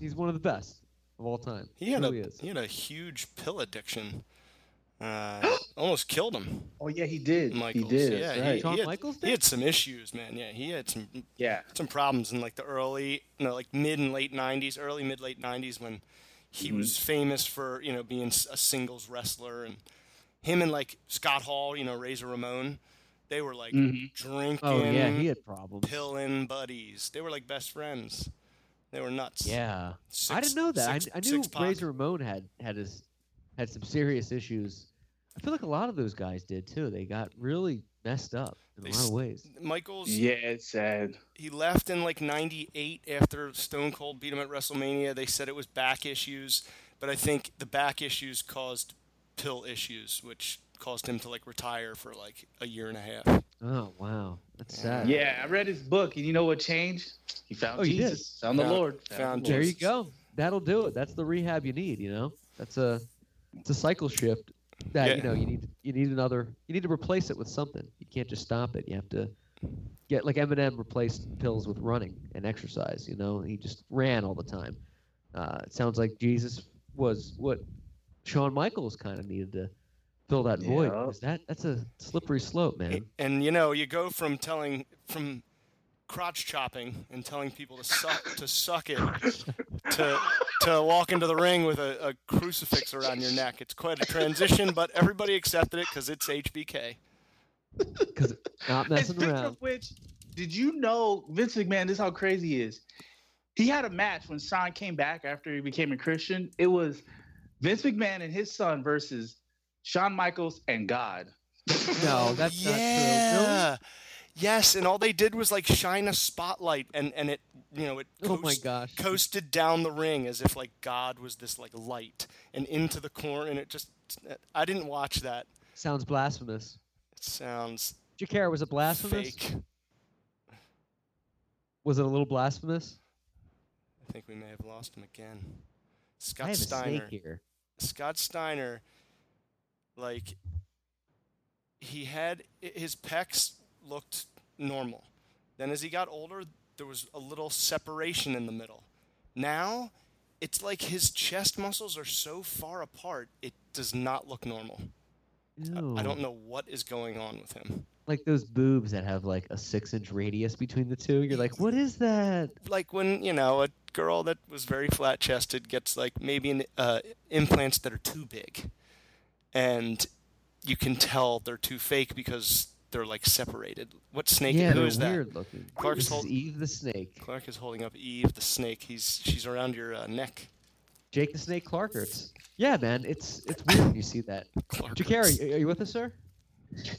He's one of the best of all time. He had a is. he had a huge pill addiction. Uh, almost killed him. Oh yeah, he did. Michaels. He did. Yeah, that's he- right. Shawn had- Michaels He had some issues, man. Yeah, he had some yeah. some problems in like the early, no, like mid and late '90s, early mid late '90s when he Mm-hmm. was famous for you know being a singles wrestler, and him and like Scott Hall, you know Razor Ramon, they were like Mhm. drinking, Oh yeah, he had problems. pilling buddies. They were like best friends. They were nuts. Yeah, I didn't know that. six- I, I knew six pack. Razor Ramon had had his had some serious issues. I feel like a lot of those guys did too. They got really messed up in They a lot of ways. Michaels, Yeah, it's sad. he left in like 98 after Stone Cold beat him at WrestleMania. They said it was back issues, but I think the back issues caused pill issues, which caused him to like retire for like a year and a half. Oh wow, that's Yeah. sad. Yeah, I read his book, and you know what changed? He found Oh, you did? Jesus, found the Found- Lord. found the There Lord. you go. That'll do it. That's the rehab you need. You know, that's a it's a cycle shift that Yeah. you know you need you need another you need to replace it with something. You can't just stop it. You have to get like Eminem replaced pills with running and exercise. You know, he just ran all the time. Uh, it sounds like Jesus was what Shawn Michaels kind of needed to fill that void. Yeah. 'cause that that's a slippery slope, man. And you know, you go from telling from crotch chopping and telling people to suck to suck it to to walk into the ring with a, a crucifix around your neck. It's quite a transition, but everybody accepted it because it's HBK. Because not messing speaking around. of which, did you know Vince McMahon? This is how crazy he is. He had a match when Shawn came back after he became a Christian. It was Vince McMahon and his son versus Shawn Michaels and God. No, that's not true. Really? yeah. Yes, and all they did was like shine a spotlight, and and it you know it Oh my gosh. coasted down the ring as if like God was this like light and into the corner, and it just I didn't watch that. Sounds blasphemous. It sounds Jacare, was it blasphemous? fake. Was it a little blasphemous? I think we may have lost him again. I Scott have a Steiner. snake here. Scott Steiner, like, he had his pecs looked normal. Then as he got older, there was a little separation in the middle. Now, it's like his chest muscles are so far apart, it does not look normal. I- I don't know what is going on with him. Like those boobs that have like a six inch radius between the two. You're like, what is that? Like when, you know, a girl that was very flat chested gets like maybe an, uh, implants that are too big. And you can tell they're too fake because they're like separated. What snake? yeah, Who they're is that? weird looking. Clark's this hold- is Eve the snake. Clark is holding up Eve the snake. He's she's around your uh, neck. Jake the snake Clarkerts. Yeah, man, it's it's weird when you see that. Clark. Jacare, are you with us, sir?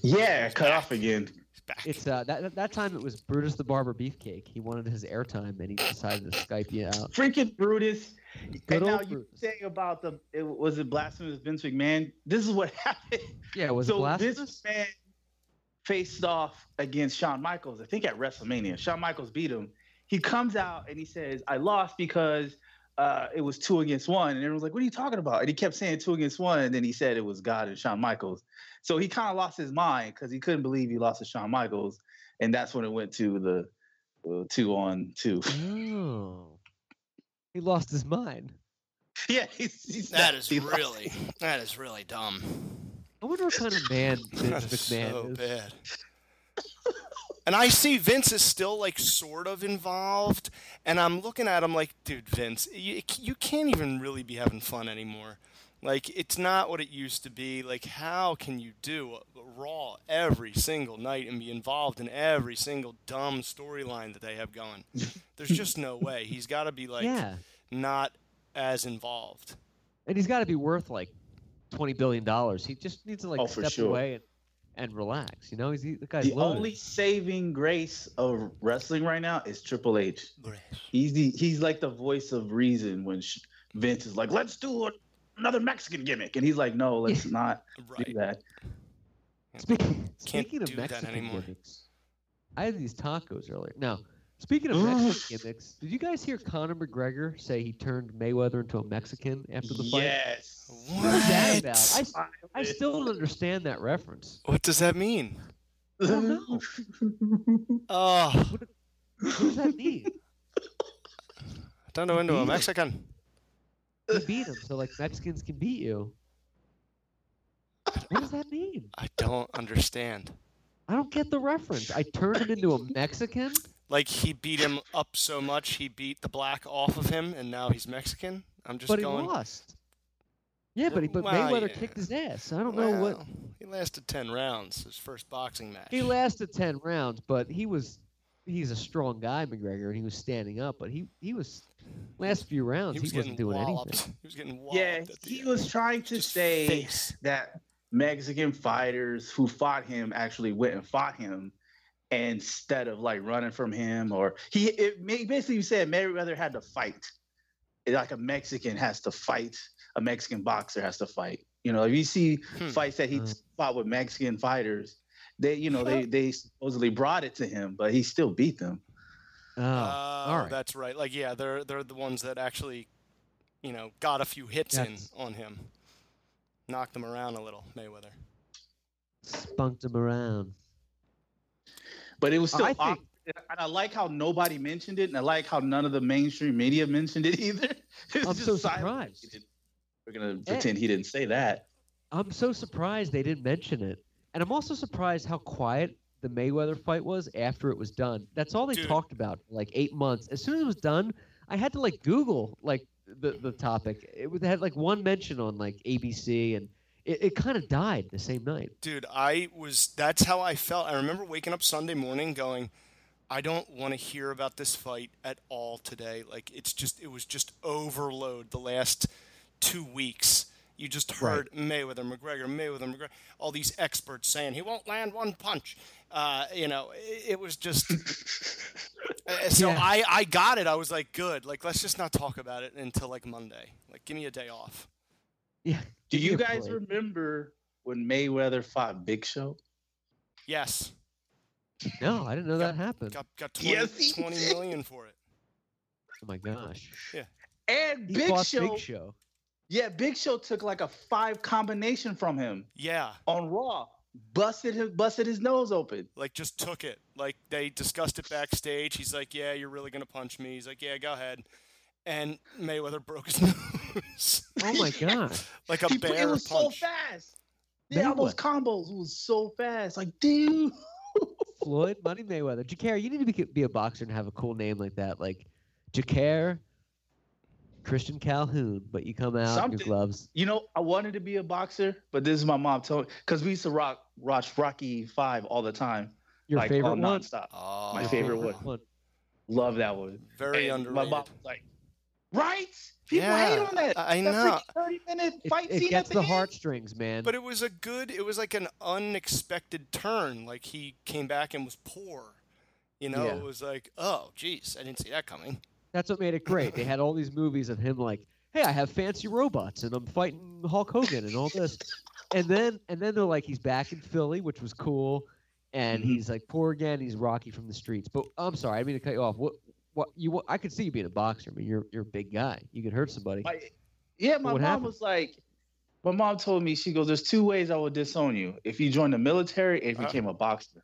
Yeah, cut off again. Back. It's uh that that time it was Brutus the Barber Beefcake. He wanted his airtime and he decided to Skype you out. Freaking Brutus. Good and now old you saying about the it, was it blasphemous Vince McMahon? This is what happened. Yeah, was it so blasphemous? Vince McMahon faced off against Shawn Michaels, I think at WrestleMania. Shawn Michaels beat him. He comes out and he says, I lost because uh, it was two against one. And everyone's like, What are you talking about? And he kept saying two against one. And then he said it was God and Shawn Michaels. So he kind of lost his mind because he couldn't believe he lost to Shawn Michaels. And that's when it went to the uh, two on two. Oh. He lost his mind. yeah, he's, he's that is he really that is really dumb. I wonder what kind of man Vince is McMahon so is. bad. And I see Vince is still like sort of involved, and I'm looking at him like, dude, Vince, you, you can't even really be having fun anymore. Like it's not what it used to be. Like how can you do a, a Raw every single night and be involved in every single dumb storyline that they have going? There's just no way. He's got to be like yeah. not as involved. And he's got to be worth like twenty billion dollars. He just needs to like Oh, step sure. away and, and relax. You know, he's the guy's The loaded. only saving grace of wrestling right now is Triple H. He's the he's like the voice of reason when sh- Vince is like, "Let's do a, another Mexican gimmick," and he's like, "No, let's not Right. do that." Speaking, speaking of do that Mexican anymore. gimmicks, I had these tacos earlier. Now, speaking of Mexican gimmicks, did you guys hear Conor McGregor say he turned Mayweather into a Mexican after the fight? Yes. What is that about? I, What? s- I still don't understand that reference. What does that mean? I don't know. Oh, What does that mean? turn into a Mexican. You beat him, so like Mexicans can beat you. What does that mean? I don't understand. I don't get the reference. I turned him into a Mexican. Like he beat him up so much, he beat the black off of him, and now he's Mexican. I'm just but he going. lost. Yeah, but he, but Well, Mayweather yeah. kicked his ass. I don't know what He lasted ten rounds. His first boxing match. he lasted ten rounds, but he was he's a strong guy, McGregor, and he was standing up. But he he was last few rounds He he, was wasn't doing walloped. anything. He was getting walloped. Yeah, he end. was trying to Just say face. that Mexican fighters who fought him actually went and fought him instead of like running from him or he it ma- basically said Mayweather had to fight. Like a Mexican has to fight, a Mexican boxer has to fight. You know, if you see Hmm. fights that he Uh. fought with Mexican fighters, they you know they they supposedly brought it to him, but he still beat them. Oh, Oh, all oh, right. that's right. Like, yeah, they're they're the ones that actually, you know, got a few hits That's- in on him, knocked him around a little. Mayweather. Spunked him around. But it was still I think- And I like how nobody mentioned it, and I like how none of the mainstream media mentioned it either. It I'm just so surprised. We're gonna pretend he didn't say that. I'm so surprised they didn't mention it. And I'm also surprised how quiet the Mayweather fight was after it was done. That's all they Dude. talked about for like eight months. As soon as it was done, I had to like Google like the, the topic. It was- had like one mention on like ABC and it, it kind of died the same night. Dude, I was. That's how I felt. I remember waking up Sunday morning going, I don't want to hear about this fight at all today. Like it's just, it was just overload the last two weeks. You just Right. heard Mayweather, McGregor, Mayweather, McGregor, all these experts saying he won't land one punch. Uh, you know, it, it was just. Uh, so Yeah. I, I got it. I was like, good. Like, let's just not talk about it until like Monday. Like, give me a day off. Yeah. Do you guys break. remember when Mayweather fought Big Show? Yes. No, I didn't know that happened. Got got 20, Yes, he 20 did. million for it. Oh my gosh. Yeah. And Big fought Show, Big Show. yeah, Big Show took like a five combination from him Yeah. on Raw, busted his busted his nose open. like just took it. Like they discussed it backstage. He's like, "Yeah, you're really gonna punch me." He's like, "Yeah, go ahead." And Mayweather broke his nose. Oh my god. like a He- bear it was punch. so fast. Yeah, all those combos was so fast. Like, dude. Floyd Money Mayweather. Jacare, you need to be, be a boxer and have a cool name like that. Like Jacare Christian Calhoun, but you come out Something. your gloves. You know, I wanted to be a boxer, but this is my mom told because we used to rock watch Rocky Five all the time. Your like, favorite all one? nonstop. Oh, My favorite one. Love that one. Very And underrated. My mom was like, right? People Yeah, hate on that. I- I that know. 30 minute fight it scene gets at the end. heartstrings, man. But it was a good. It was like an unexpected turn. Like he came back and was poor. You know, Yeah. it was like, oh, geez, I didn't see that coming. That's what made it great. They had all these movies of him like, "Hey, I have fancy robots and I'm fighting Hulk Hogan and all this," and then and then they're like, he's back in Philly, which was cool, and Mhm. he's like poor again. He's Rocky from the streets. But I'm sorry, I mean to cut you off. What what you? What, I could see you being a boxer. I mean, you're you're a big guy. You could hurt somebody. Yeah, my mom happened? was like, my mom told me, she goes, There's two ways I would disown you. If you join the military, if you Uh. became a boxer.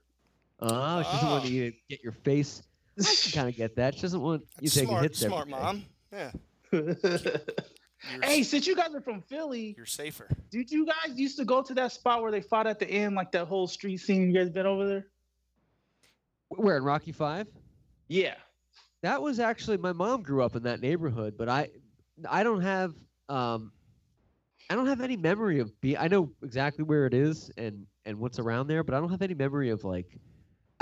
Oh, she doesn't want Ah. you to get your face. I can kind of get that. She doesn't want you That's taking smart, hits every smart day. mom. Yeah, hey, since you guys are from Philly, you're safer. did you guys used to go to that spot where they fought at the end, like that whole street scene? You guys been over there? Where in Rocky Five? Yeah. That was actually my mom grew up in that neighborhood, but I I don't have um I don't have any memory of being I know exactly where it is and and what's around there, but I don't have any memory of like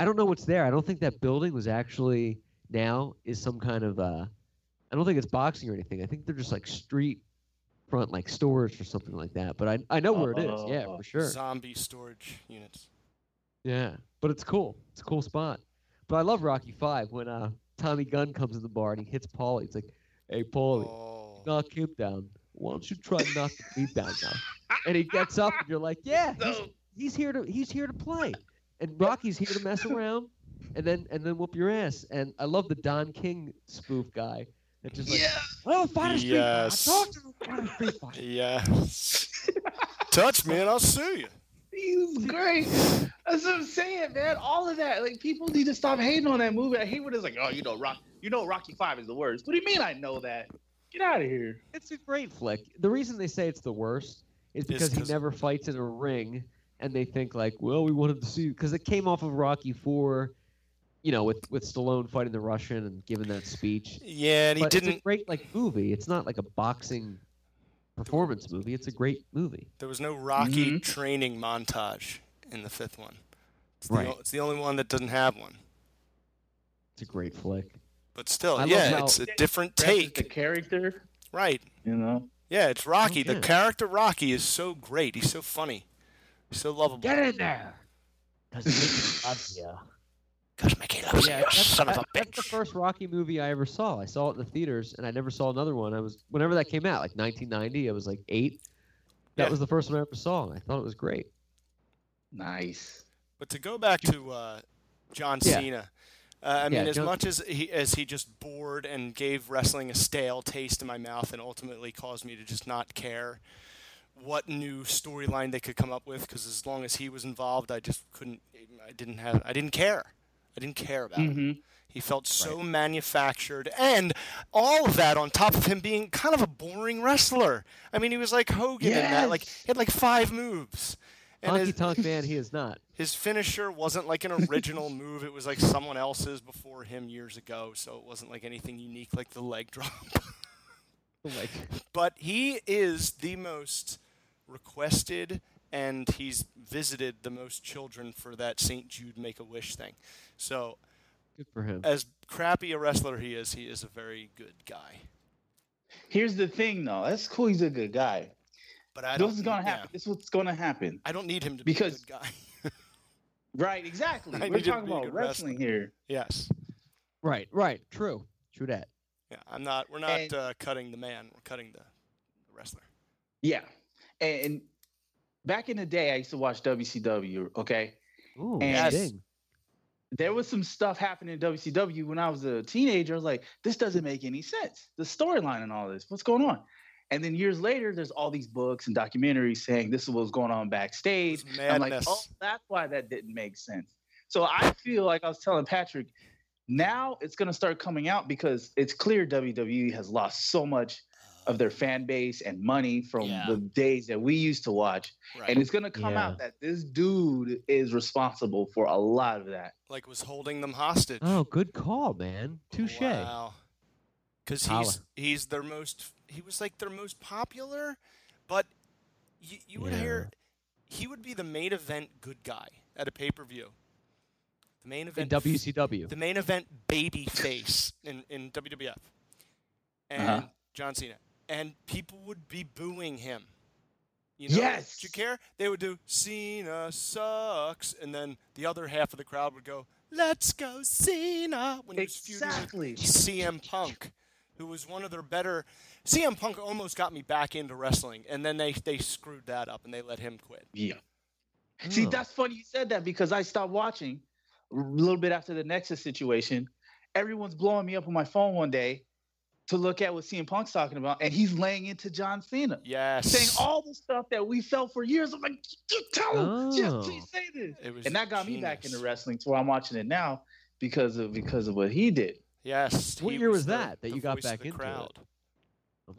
I don't know what's there. I don't think that building was actually now is some kind of uh I don't think it's boxing or anything. I think they're just like street front like stores or something like that. But I I know where it is. Yeah, for sure. Zombie storage units. Yeah, but it's cool. It's a cool spot. But I love Rocky Five when uh Tommy Gunn comes in the bar and he hits Paulie. It's like, "Hey, Paulie, Oh. knock him down. Why don't you try to knock me down now?" And he gets up, and you're like, "Yeah, he's, he's here to he's here to play." And Rocky's here to mess around, and then and then whoop your ass. And I love the Don King spoof guy. That just like, yeah. oh, fight a street Yes. fight. Talk to him, fight a street fight. Yes. Touch me and I'll sue you. He was great. That's what I'm saying, man. All of that, like people need to stop hating on that movie. I hate when it's like, oh, you know, Rock, you know, Rocky Five is the worst. What do you mean? I know that. Get out of here. It's a great flick. The reason they say it's the worst is because he never fights in a ring, and they think like, well, we wanted to see because it came off of Rocky Four, you know, with with Stallone fighting the Russian and giving that speech. Yeah, and he but it's a didn't. great like movie. It's not like a boxing performance movie. It's a great movie. There was no Rocky Mhm. training montage in the fifth one. It's the, Right. o- it's the only one that doesn't have one. It's a great flick. But still, I yeah, it's a different take. the character, Right. you know. Yeah, it's Rocky. yeah. The character Rocky is so great. He's so funny. He's so lovable. Get in there. Cause Mickey loves you. Because Mickey loves Yeah, you, that's, son of a that- that's the first Rocky movie I ever saw. I saw it in the theaters, and I never saw another one. I was whenever that came out, like 1990. I was like eight, That Yeah. was the first one I ever saw, and I thought it was great. Nice. But to go back to uh, John Yeah. Cena, uh, I mean, Yeah, as John- much as he as he just bored and gave wrestling a stale taste in my mouth, and ultimately caused me to just not care what new storyline they could come up with, because as long as he was involved, I just couldn't. I didn't have. I didn't care. I didn't care about him. Mm-hmm. He felt so manufactured, and all of that on top of him being kind of a boring wrestler. I mean, he was like Hogan in that, like he had like five moves. And Honky his- Tonk Man, he is not. his finisher wasn't like an original move. It was like someone else's before him years ago, so it wasn't like anything unique like the leg drop. Like, but he is the most requested and he's visited the most children for that St. Jude Make a Wish thing. So, good for him. as crappy a wrestler he is, he is a very good guy. Here's the thing, though. That's cool. He's a good guy. But I This don't is gonna yeah, happen. This is what's gonna happen. I don't need him to Because- be a good guy. Right. Exactly. I We're need him to talking about wrestling wrestler. here. yes. Right, right. True. True that. Yeah, I'm not we're not And- uh, cutting the man, we're cutting the, the wrestler. Yeah. And, and back in the day, I used to watch WCW. Okay. Ooh, And- ding. there was some stuff happening in WCW when I was a teenager. I was like, this doesn't make any sense. The storyline and all this, what's going on? And then years later, there's all these books and documentaries saying this is what's going on backstage. I'm like, madness. oh, that's why that didn't make sense. So I feel like I was telling Patrick, now it's going to start coming out because it's clear WWE has lost so much of their fan base and money from Yeah. the days that we used to watch. Right. And it's going to come Yeah. out that this dude is responsible for a lot of that. like was holding them hostage. Oh, good call, man. Touche. Wow. Because Holla. he's he's their most he was like their most popular, but you, you would hear he would be the main event good guy at a pay per view. The main In event WCW. the main event baby face in, in WWF. And Uh-huh. John Cena. And people would be booing him. You know, Yes. Do you care? They would do Cena sucks, and then the other half of the crowd would go, "Let's go Cena!" When he was feuding Exactly. with CM Punk, who was one of their better. CM Punk almost got me back into wrestling, and then they they screwed that up and they let him quit. Yeah. See, that's funny you said that because I stopped watching a little bit after the Nexus situation. Everyone's blowing me up on my phone one day to look at what CM Punk's talking about, and he's laying into John Cena, Yes. saying all the stuff that we felt for years. I'm like, just tell him, just Oh. please say this. It was And that got me back into wrestling, to where I'm watching it now because of because of what he did. Yes. What year was the- that that you got voice of back the into crowd. I'm.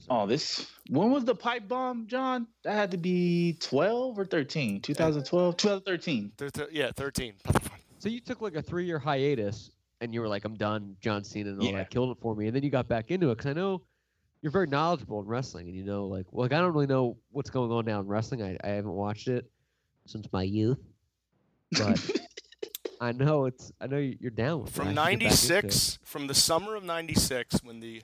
Oh, this when was the pipe bomb, John? That had to be 12 or 13, 2012, 12, 13. Thir- thir- yeah, thirteen. So you took like a three year hiatus and you were like, I'm done, John Cena and all Yeah. that killed it for me. And then you got back into it because I know you're very knowledgeable in wrestling and you know, like, well, like, I don't really know what's going on now in wrestling. I, I haven't watched it since my youth, but I know it's, I know you- you're down with From should get back into it. '96, from the summer of '96, when the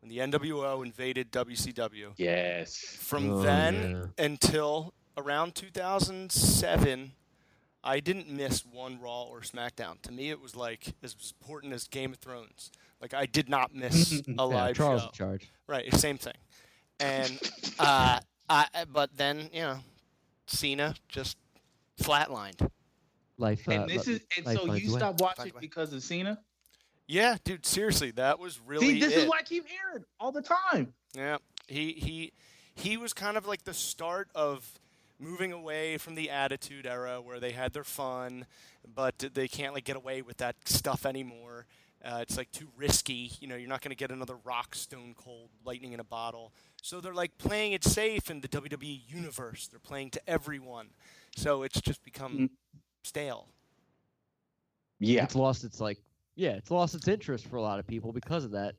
when the NWO invaded WCW. yes. From Oh, then until around 2007, I didn't miss one Raw or SmackDown. To me, it was like as important as Game of Thrones. Like I did not miss a Yeah, live Charles show. in charge. Right, same thing. And uh, I, but then you know, Cena just flatlined. Life. Uh, And this is and so you a stopped watching Finds a way. because of Cena? Yeah, dude, seriously, that was really See, this it. is what I keep hearing all the time. Yeah, he he he was kind of like the start of moving away from the Attitude Era, where they had their fun, but they can't like get away with that stuff anymore. Uh, it's like too risky. You know, you're not going to get another Rock, Stone Cold, Lightning in a bottle. So they're like playing it safe in the WWE universe. They're playing to everyone. So it's just become Mm. stale. Yeah. it's lost its like yeah it's lost its interest for a lot of people because of that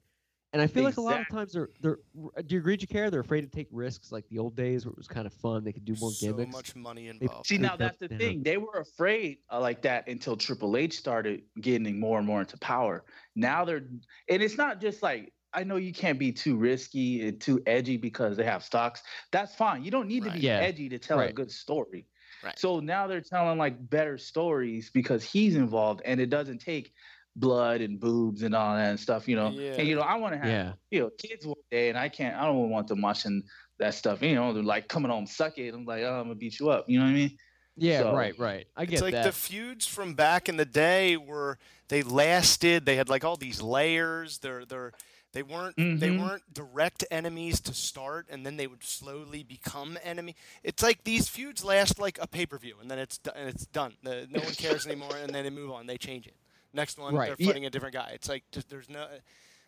and i feel like a lot of times they're they're do you agree you care they're afraid to take risks like the old days where it was kind of fun they could do more so gimmicks much money They- involved. See, now that's the down. thing. They were afraid uh, like that until Triple H started getting more and more into power. Now they're, and it's not just like, I know you can't be too risky and too edgy because they have stocks. That's fine. You don't need to be Yeah. edgy to tell a good story. Right. So now they're telling like better stories because he's involved and it doesn't take blood and boobs and all that and stuff, you know. Yeah. And you know, I want to have yeah you know kids one day and I can't I don't want them watching that stuff. You know, they're like coming home, suck it. I'm like, oh, I'm gonna beat you up. You know what I mean? Yeah, So- right, right. I get It's like that. the feuds from back in the day were they lasted. They had like all these layers. They're they're they weren't they Mhm. weren't direct enemies to start, and then they would slowly become enemy. It's like these feuds last like a pay per view, and then it's and it's done. The, no one cares anymore, and then they move on. They change it. Next one, Right. they're Yeah. fighting a different guy. It's like just, there's no.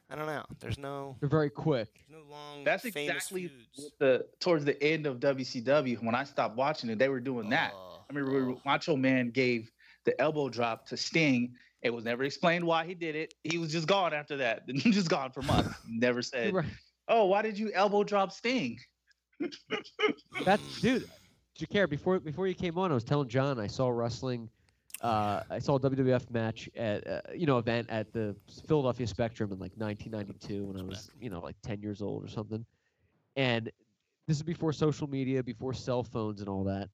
I don't know. There's no They're very quick. there's no long That's exactly feuds. the towards the end of WCW when I stopped watching it, they were doing that. Oh, I remember oh. Macho Man gave the elbow drop to Sting. It was never explained why he did it. He was just gone after that. just gone for months. Never said, Right. "Oh, why did you elbow drop Sting?" That's dude. Jacare, before before you came on, I was telling John I saw wrestling. Uh, I saw a WWF match at uh, you know event at the Philadelphia Spectrum in like 1992 when I was you know like 10 years old or something, and this is before social media, before cell phones and all that.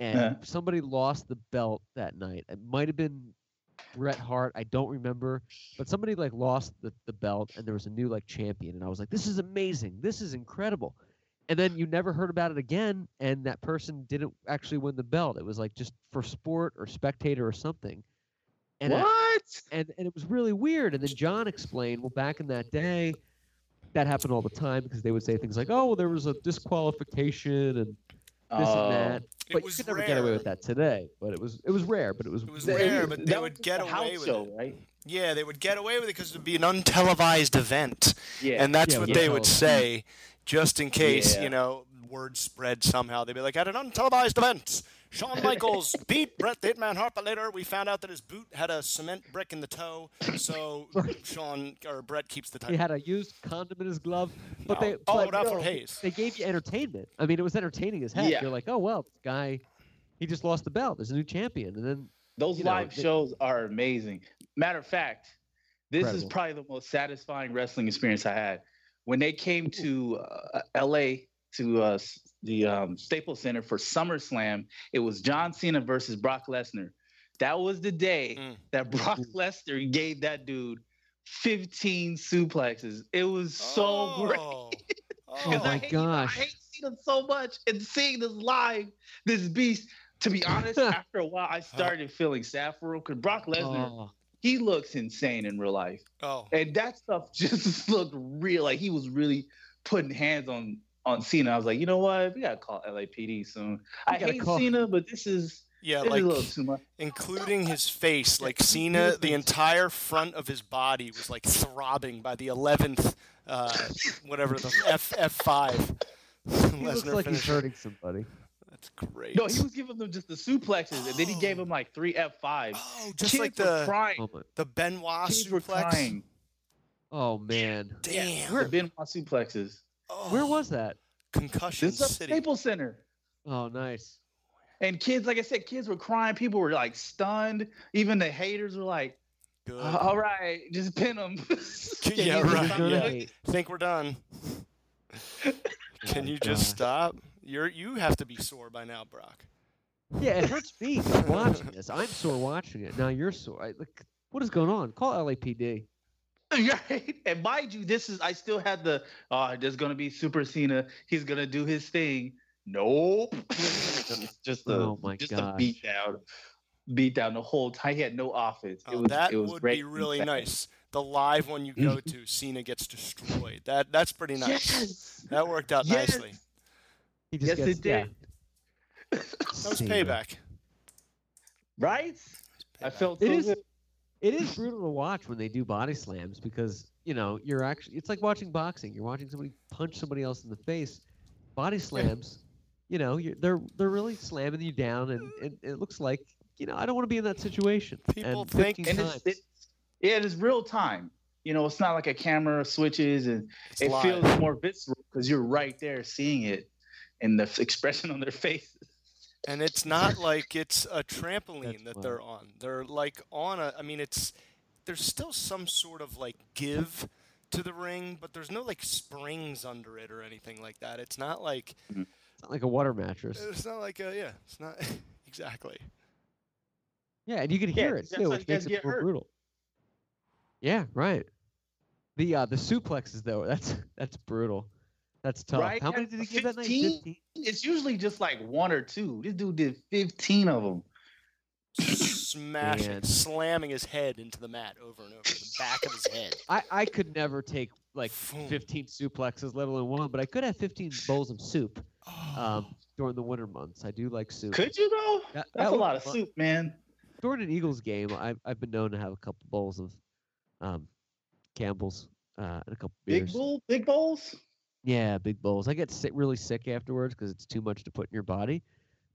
And Yeah. somebody lost the belt that night. It might have been Bret Hart. I don't remember, but somebody like lost the, the belt, and there was a new like champion, and I was like, "This is amazing! This is incredible!" And then you never heard about it again, and that person didn't actually win the belt. It was like just for sport or spectator or something. And I- what? and and it was really weird. And then John explained, well, back in that day, that happened all the time because they would say things like, "Oh, well, there was a disqualification and this Oh. and that." But you could never get away with that today. But it was it was rare. But it was It was That- rare, but they would get the away with show, it. right? Yeah, they would get away with it because it would be an untelevised event. Yeah. and that's Yeah, what with they the would say, just in case Yeah. you know word spread somehow. They'd be like, at an untelevised event, Shawn Michaels beat Bret the Hitman Hart, but later we found out that his boot had a cement brick in the toe, so Shawn or Bret keeps the title. he had a used condom in his glove. But No. they oh, but not no, for Hayes. they gave you entertainment. I mean, it was entertaining as heck. Yeah. You're like, oh well, this guy, he just lost the belt. There's a new champion, and then Those you know, live they- shows are amazing. Matter of fact, this is probably the most satisfying wrestling experience I had when they came to uh, L.A. to uh, the um, Staples Center for SummerSlam. It was John Cena versus Brock Lesnar. That was the day Mm. that Brock Lesnar gave that dude 15 suplexes. It was so great. Oh, Oh my I hate, you know, I hate Cena so much, and seeing this live, this beast. To be honest, after a while, I started feeling sad for him because Brock Lesnar, oh, he looks insane in real life, oh, and that stuff just looked real. Like he was really putting hands on on Cena. I was like, you know what? We gotta call LAPD soon. I hate call- Cena, but this is yeah, this like is too much. including his face, like Cena, the entire front of his body was like throbbing by the eleventh, uh, whatever the F F five. he looks Lesnar like he's finisher. hurting somebody. That's great. No, he was giving them just the suplexes, and then he gave them like three F fives. Oh, just Kids like were the crying. Oh the Benoit Kids were suplex. crying. oh man, Damn. The Benoit suplexes. Oh, where was that? Concussion This is at City? Staples Center. Oh, nice. And kids, like I said, kids were crying. People were like stunned. Even the haters were like, Good. Uh, "All right, just pin them." Yeah, He's right. yeah. Think we're done. Can you just stop? You're you have to be sore by now, Brock. Yeah, it hurts me watching this. I'm sore watching it. Now you're sore. I, like, what is going on? Call LAPD. right? And mind you, this is I still had the uh there's gonna be Super Cena. He's gonna do his thing. Nope. It's just a Oh my just a gosh. beat down. Beat down the whole time. He had no offense. It Oh, was that it was would be really sad. nice. The live one you go to, Cena gets destroyed. That that's pretty nice. Yes. That worked out Yes. nicely. He just Yes, gets it did. yeah. That was payback. Right? I felt It so is- good. It is brutal to watch when they do body slams because you know you're actually. It's like watching boxing. You're watching somebody punch somebody else in the face. Body slams. You know, you're, they're they're really slamming you down, and, and it looks like you know I don't want to be in that situation. People and think- and it's, it's yeah, it is real time. You know, it's not like a camera switches and It's it live. feels more visceral because you're right there seeing it and the expression on their face. And it's not like it's a trampoline That's that they're on. They're like on a. I mean, it's there's still some sort of like give to the ring, but there's no like springs under it or anything like that. It's not like It's not like a water mattress. it's not like a yeah. It's not exactly. Yeah, and you can Yeah, hear it too, which makes it more hurt. brutal. Yeah, right. The uh the suplexes though, that's that's brutal. That's tough. Right? How many did he give that night? 15? 15? It's usually just like one or two. This dude did 15 of them. Smashing, Man. slamming his head into the mat over and over, the back of his head. I, I could never take like 15 suplexes, let alone one, but I could have 15 bowls of soup Oh. um, during the winter months. I do like soup. Could you though? That- That's that a lot of fun. soup, man. During an Eagles game, I've, I've been known to have a couple bowls of um, Campbell's uh, and a couple beers. Big bowl, big bowls. Yeah, big bowls. I get sick, really sick afterwards because it's too much to put in your body.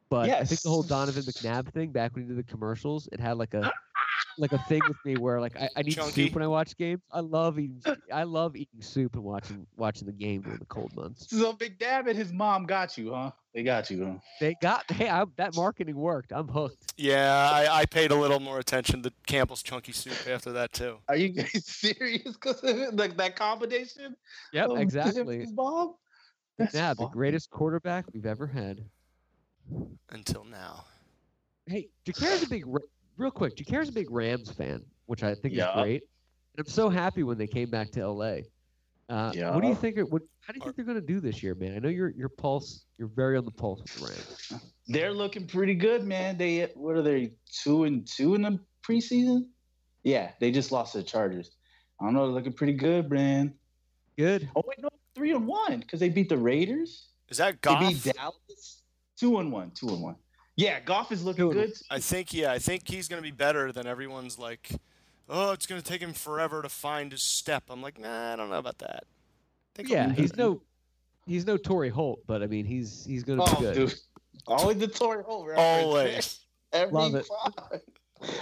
But I think the whole Donovan McNabb thing back when he did the commercials, it had like a like a thing with me where like I, I need Chunky. soup when I watch games. I love eating I love eating soup and watching watching the game during the cold months. So Big Dab and his mom got you, huh? They got you, huh? They got hey, I, that marketing worked. I'm hooked. Yeah, I, I paid a little more attention to Campbell's chunky soup after that too. Are you guys serious? Because like that combination. Yep, of him and exactly. Bob. mom. That's McNabb, the greatest quarterback we've ever had. Until now. Hey, Jacare's a big, real quick. Jacare's a big Rams fan, which I think Yeah. is great. And I'm so happy when they came back to LA. Uh, yeah. What do you think? are- What, how do you think they're going to do this year, man? I know your your pulse. You're very on the pulse with the Rams. They're looking pretty good, man. They what are they two and two in the preseason? Yeah, they just lost to the Chargers. I don't know. They're looking pretty good, man. Good. Oh wait, no, three and one because they beat the Raiders. Is that They Goff? beat Dallas. Two and one. Two and one. Yeah, Goff is looking Two good. I think yeah, I think he's gonna be better than everyone's like. Oh, it's gonna take him forever to find his step. I'm like, nah, I don't know about that. I think Yeah, he's better. no he's no Torry Holt, but I mean he's he's going to be Oh, good. dude. Always the Torry Holt reference. always. Every Love it. time.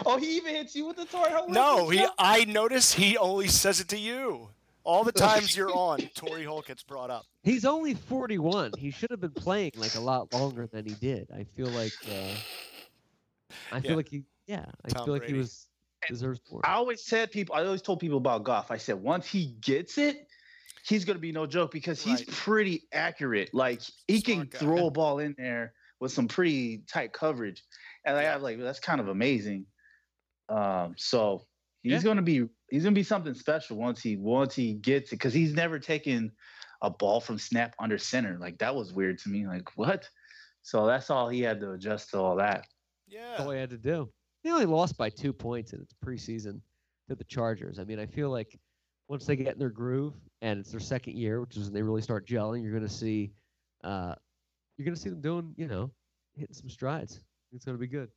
Oh, he even hits you with the Torry Holt. No, he. Joe? I notice he only says it to you. All the times you're on, Torry Holt gets brought up. He's only 41. He should have been playing like a lot longer than he did. I feel like uh, I feel Yeah. like he yeah, I Tom feel like Brady. he was deserves more. I always said people. I always told people about Goff. I said once he gets it, he's gonna be no joke because he's Right. pretty accurate. Like he can guy. throw a ball in there with some pretty tight coverage, and I have like that's kind of amazing. Um, so he's Yeah. gonna be he's gonna be something special once he once he gets it because he's never taken a ball from snap under center. Like that was weird to me. Like what? So that's all he had to adjust to all that. Yeah, That's all he had to do. They only lost by two points in its preseason to the Chargers. I mean, I feel like once they get in their groove and it's their second year, which is when they really start gelling, you're going to see, uh, you're going to see them doing, you know, hitting some strides. It's going to be good.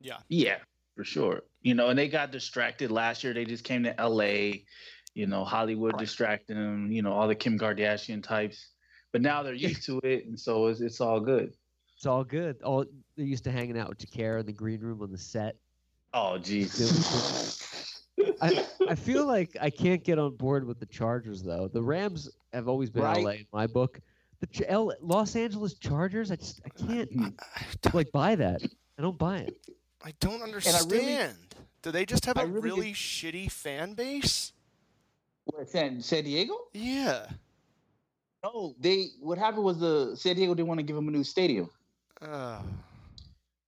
Yeah. Yeah, for sure. You know, and they got distracted last year. They just came to LA, you know, Hollywood distracting them, you know, all the Kim Kardashian types. But now they're used to it, and so it's, it's all good. It's all good. All they're used to hanging out with Jacare in the green room on the set. Oh, jeez. I, I feel like I can't get on board with the Chargers though. The Rams have always been Right. LA in my book. The Ch- L- Los Angeles Chargers, I just I can't Hmm. like buy that. I don't buy it. I don't I really- understand. Do they just have I a really really shitty fan base? Where, San, San Diego? Yeah. No, they. What happened was the San Diego didn't want to give them a new stadium. Uh,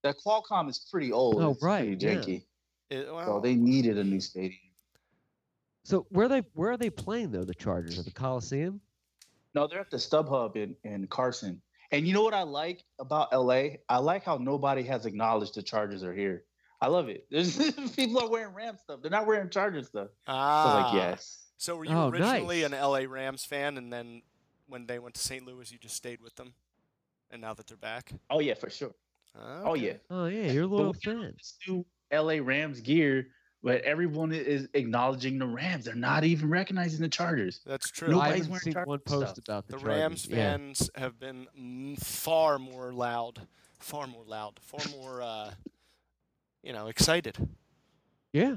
That Qualcomm is pretty old. Oh, it's right, Pretty yeah. Janky. it, So they needed a new stadium. So where they where are they playing though? The Chargers at the Coliseum. No, they're at the StubHub in, in Carson. And you know what I like about LA? I like how nobody has acknowledged the Chargers are here. I love it. There's people are wearing Ram stuff. They're not wearing Chargers stuff. So ah. like, yes. So were you Oh, originally nice. an LA Rams fan, and then when they went to St. Louis, you just stayed with them, and now that they're back? Oh yeah, for sure. Oh yeah. Oh yeah, you're a But loyal we fan. This new LA Rams gear, but everyone is acknowledging the Rams. They're not even recognizing the Chargers. That's true. I Nobody's haven't wearing seen Chargers one post stuff. about the, the Chargers. Rams yeah. fans have been far more loud, far more loud, far more, uh, you know, excited. Yeah,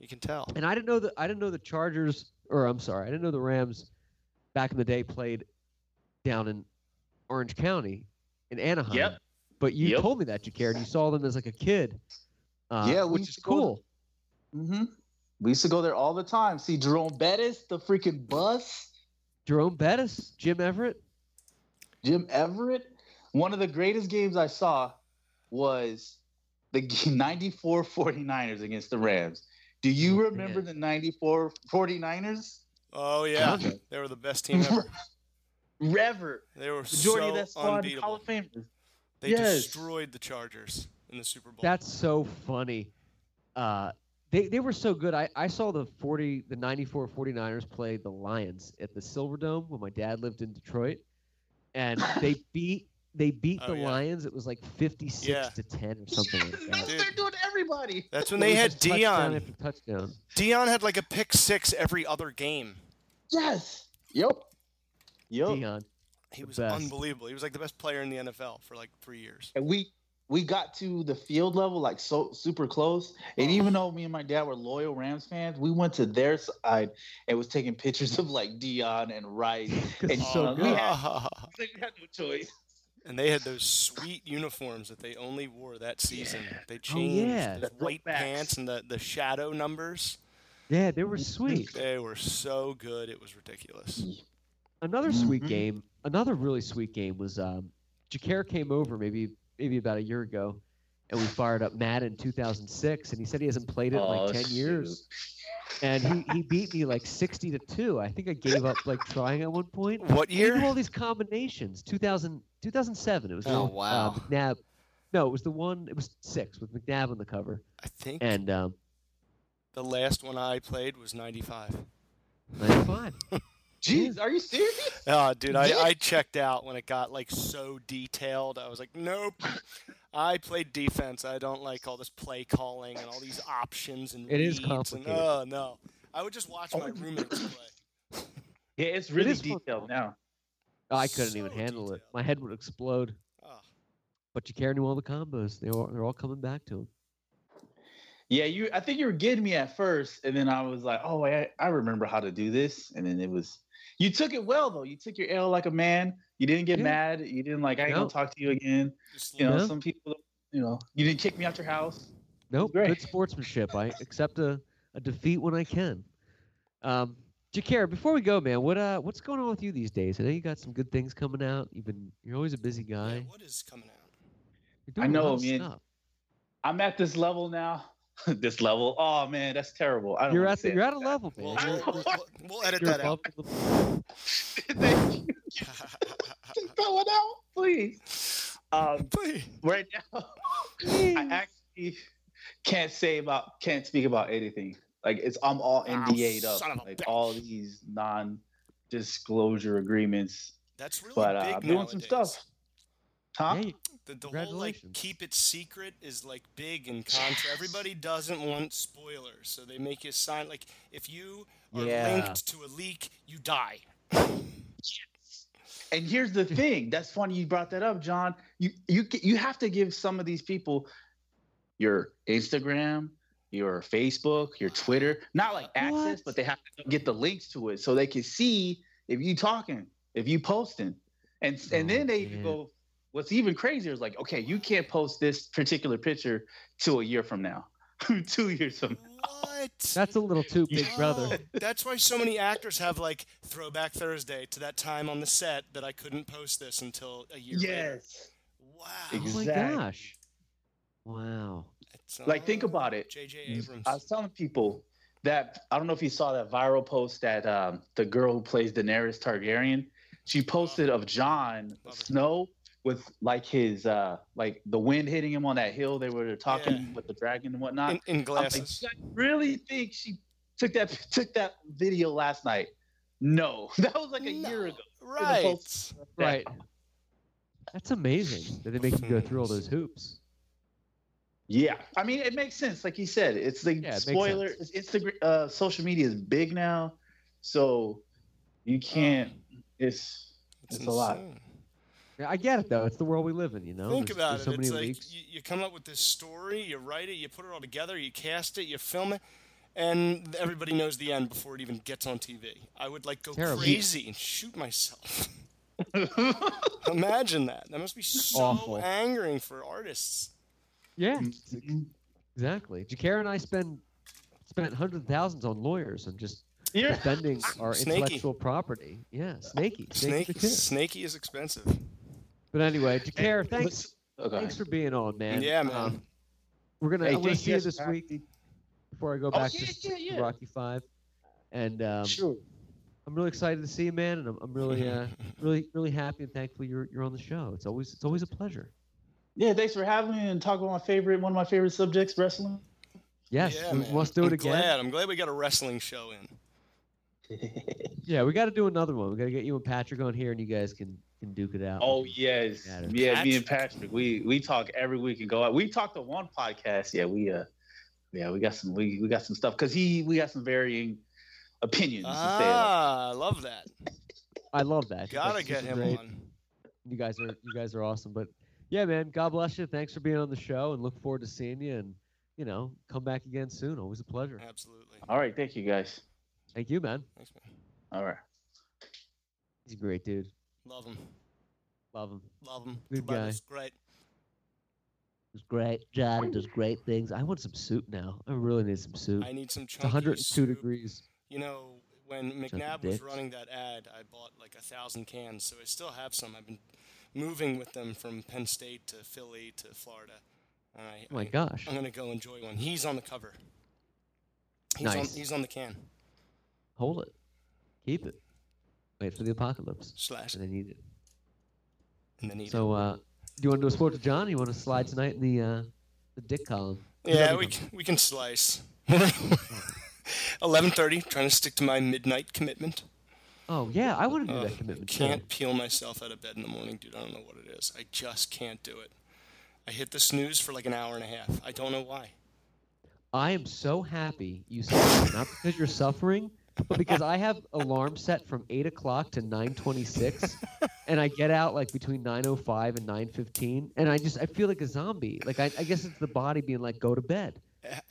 You can tell. and I didn't know that I didn't know the Chargers, or I'm sorry, I didn't know the Rams back in the day played down in Orange County in Anaheim. Yep. But you Yep. told me that you cared. You saw them as like a kid. Uh, Yeah, which is to go to- cool. Mm-hmm. We used to go there all the time. See Jerome Bettis, the freaking bus. Jerome Bettis, Jim Everett. Jim Everett. One of the greatest games I saw was the 94 49ers against the Rams. Do you Oh, remember man. the 94 49ers? Oh yeah, Okay. they were the best team ever. ever. They were Majority so of that squad Hall unbeatable. of Famers. They Yes. destroyed the Chargers in the Super Bowl. That's so funny. Uh, they, they were so good. I, I saw the 40 the 94 49ers play the Lions at the Silverdome when my dad lived in Detroit. And they beat they beat Oh, the yeah. Lions. It was like 56 Yeah. to 10 or something like That's that. what Dude. they're doing everybody. That's when they had just touchdown Deion. after touchdown. Deion had like a pick six every other game. Yes. Yep. Yep. Deion. He was best. unbelievable. He was like the best player in the NFL for like three years. And we we got to the field level like so super close. And even though me and my dad were loyal Rams fans, we went to their side and was taking pictures of like Deion and Rice. And so uh, good. we had, we had no choice. and they had those sweet uniforms that they only wore that season. They Oh, changed yeah. those The white throwbacks. pants and the, the shadow numbers. Yeah, they were sweet. They were so good. It was ridiculous. Another sweet Mhm. game, another really sweet game was um, Jacare came over maybe maybe about a year ago, and we fired up Madden 2006, and he said he hasn't played it in Oh, like 10 years, and he, he beat me like 60 to two. I think I gave up like trying at one point. What He knew year? all these combinations. 2000, 2007. It was the Oh, one with, wow. Uh, McNabb. No, it was the one. It was six with McNabb on the cover, I think and um, the last one I played was 95. 95. Jeez, are you serious? Oh, dude, I, I checked out when it got like so detailed. I was like, nope. I played defense. I don't like all this play calling and all these options and It is reads complicated. And, oh no, I would just watch my oh, roommates play. Yeah, it's really is fun. detailed now. Oh, I couldn't even So handle it. My head would explode. Oh, But Jacare knew all the combos. They were they're all coming back to him. Yeah, you. I think you were getting me at first, and then I was like, "Oh, I, I remember how to do this." And then it was, you took it well though. You took your L like a man. You didn't get Yeah. mad. You didn't like, I ain't No. gonna talk to you again. just You know, Yeah. some people, you know, you didn't kick me out your house. Nope, great. good sportsmanship. I accept a, a defeat when I can. Um, Jacare, before we go, man, what uh, what's going on with you these days? I know you got some good things coming out. You've been, you're always a busy yeah, guy. what is coming out? You're I doing a know, of man. stuff. I'm at this level now. this level. Oh man, that's terrible. I don't You're at the, you're at a level, man. We'll, we'll, we'll, we'll edit you're that out. Thank you. Just that it out, please. Um, Please. right now, I actually can't say about, can't speak about anything. Like it's, I'm all Oh, NDA'd up. son of a Like bitch. all these non-disclosure agreements. That's really But uh, big I'm doing some stuff. Huh? Yeah, you- The, the whole like keep it secret is like big in contra. Everybody doesn't want spoilers, so they make you sign like if you are Yeah. linked to a leak, you die. And here's the thing. That's funny you brought that up, John. You you you have to give some of these people your Instagram, your Facebook, your Twitter, not like access, What? but they have to get the links to it so they can see if you talking, if you posting. And and Oh, then they man. go what's even crazier is like, okay, you can't post this particular picture till a year from now. Two years from now. What? That's a little too big, brother. That's why so many actors have like throwback Thursday to that time on the set that I couldn't post this until a year later. Wow. Oh my gosh. Wow. Like, think uh, about it. J.J. Abrams. I was telling people that I don't know if you saw that viral post that um, the girl who plays Daenerys Targaryen, she posted of Jon Love her. Snow with like his uh like the wind hitting him on that hill they were talking Yeah. with the dragon and whatnot. in, in I'm like, glasses. "You guys really think she took that took that video last night? No, that was like a year ago. Right. post- Right. That's amazing that they make you go through all those hoops. Yeah, I mean it makes sense. Like he said, it's like Yeah, it spoiler. sense. It's Instagram. Uh, social media is big now, so you can't. It's it's a lot. Insane. Yeah, I get it though. It's the world we live in, you know. Think There's- about there's it. So many it's like you, you come up with this story, you write it, you put it all together, you cast it, you film it, and everybody knows the end before it even gets on TV. I would like go Terrible. crazy and shoot myself. Imagine that. That must be so Awful. angering for artists. Yeah, exactly. Jacare and I spend spent hundreds of thousands on lawyers and just Yeah. defending our Snaky. intellectual property. Yeah, snaky. Snaky Snake, the kid. snaky is expensive. But anyway, Jacare, thanks Okay. thanks for being on, man. Yeah, man. Um, we're gonna Hey, I'm gonna thank see you you this for week before I go Oh, back yeah, to, yeah, to yeah. Rocky Five. And um, Sure. I'm really excited to see you, man, and I'm, I'm really, uh, really, really happy and thankful you're you're on the show. It's always it's always a pleasure. Yeah, thanks for having me and talk about my favorite, one of my favorite subjects, wrestling. Yes, yeah, we- man. let's do it I'm again. Glad. I'm glad we got a wrestling show in. Yeah, we got to do another one. We got to get you and Patrick on here, and you guys can can duke it out. Oh yes, Got it. yeah. Me and Patrick, we we talk every week and go out. We talked to one podcast. Yeah, we uh, yeah, we got some we, we got some stuff because he we got some varying opinions. to say. Ah, I love that. I love that. Gotta that's get him great. on. You guys are you guys are awesome. But yeah, man, God bless you. Thanks for being on the show, and look forward to seeing you. And you know, come back again soon. Always a pleasure. Absolutely. All right, thank you guys. Thank you, man. Thanks, man. All right. He's a great dude. Love him. Love him. Love him. Good guy. Tobias, Great. It's great. John does great things. I want some soup now. I really need some soup. I need some It's chunky 102 soup. degrees. You know, when McNabb was running that ad, I bought like a thousand cans, so I still have some. I've been moving with them from Penn State to Philly to Florida. I, Oh my I- gosh. I'm gonna go enjoy one. He's on the cover. He's on Nice. he's on the can. Hold it. Keep it. Wait for the apocalypse. Slash And then eat it. and then eat So, uh, do you want to do a sport to John? Or you want to slide tonight in the uh, the dick column? it. Yeah, we can, we can slice. 11:30. Trying to stick to my midnight commitment. Oh yeah, I want to do Ugh, that commitment. too. Can't peel myself out of bed in the morning, dude. I don't know what it is. I just can't do it. I hit the snooze for like an hour and a half. I don't know why. I am so happy you said. Not because you're suffering, but because I have alarm set from eight o'clock to nine twenty-six, and I get out like between nine o five and nine fifteen, and I just I feel like a zombie. Like I, I guess it's the body being like go to bed.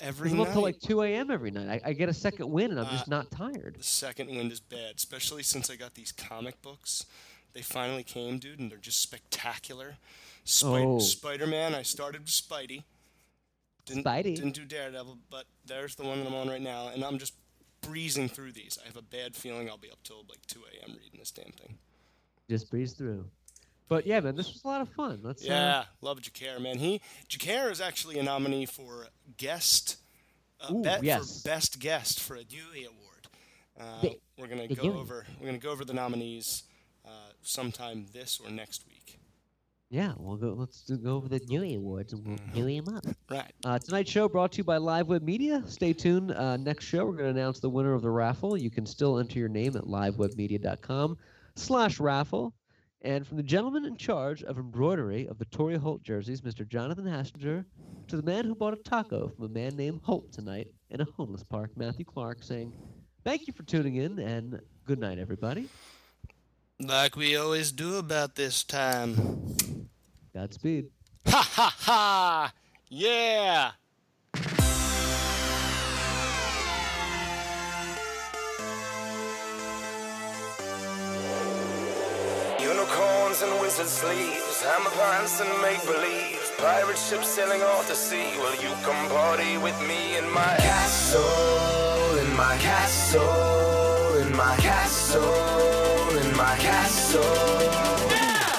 Every I'm up till like two a.m. every night. I, I get a second wind, and I'm Uh, just not tired. The second wind is bad, especially since I got these comic books. They finally came, dude, and they're just spectacular. Spi- Oh. Spider-Man. I started with Spidey. Didn't, Spidey. Didn't do Daredevil, but there's the one that I'm on right now, and I'm just breezing through these. I have a bad feeling I'll be up till like 2 a.m. reading this damn thing. Just breeze through. But yeah, man, this was a lot of fun. Let's uh, Yeah, love Jacare, man. He Jacare is actually a nominee for guest, uh, Ooh, bet- yes. for best guest for a Dewey Award. Uh, we're gonna go over we're gonna go over the nominees uh, sometime this or next week. Yeah, we'll go. Let's do, go over the Dewey Awards and we'll Dewey them up. Right. Uh, tonight's show brought to you by Live Web Media. Stay tuned. Uh, next show, we're going to announce the winner of the raffle. You can still enter your name at livewebmedia.com slash raffle. And from the gentleman in charge of embroidery of the Torry Holt jerseys, Mr. Jonathan Hastinger, to the man who bought a taco from a man named Holt tonight in a homeless park, Matthew Clark, saying, thank you for tuning in and good night, everybody. Like we always do about this time. Godspeed. Ha ha ha! Yeah! Unicorns and wizard sleeves, hammer pants and make believe. Pirate ships sailing off the sea. Will you come party with me in my castle? In my castle, in my castle, in my castle.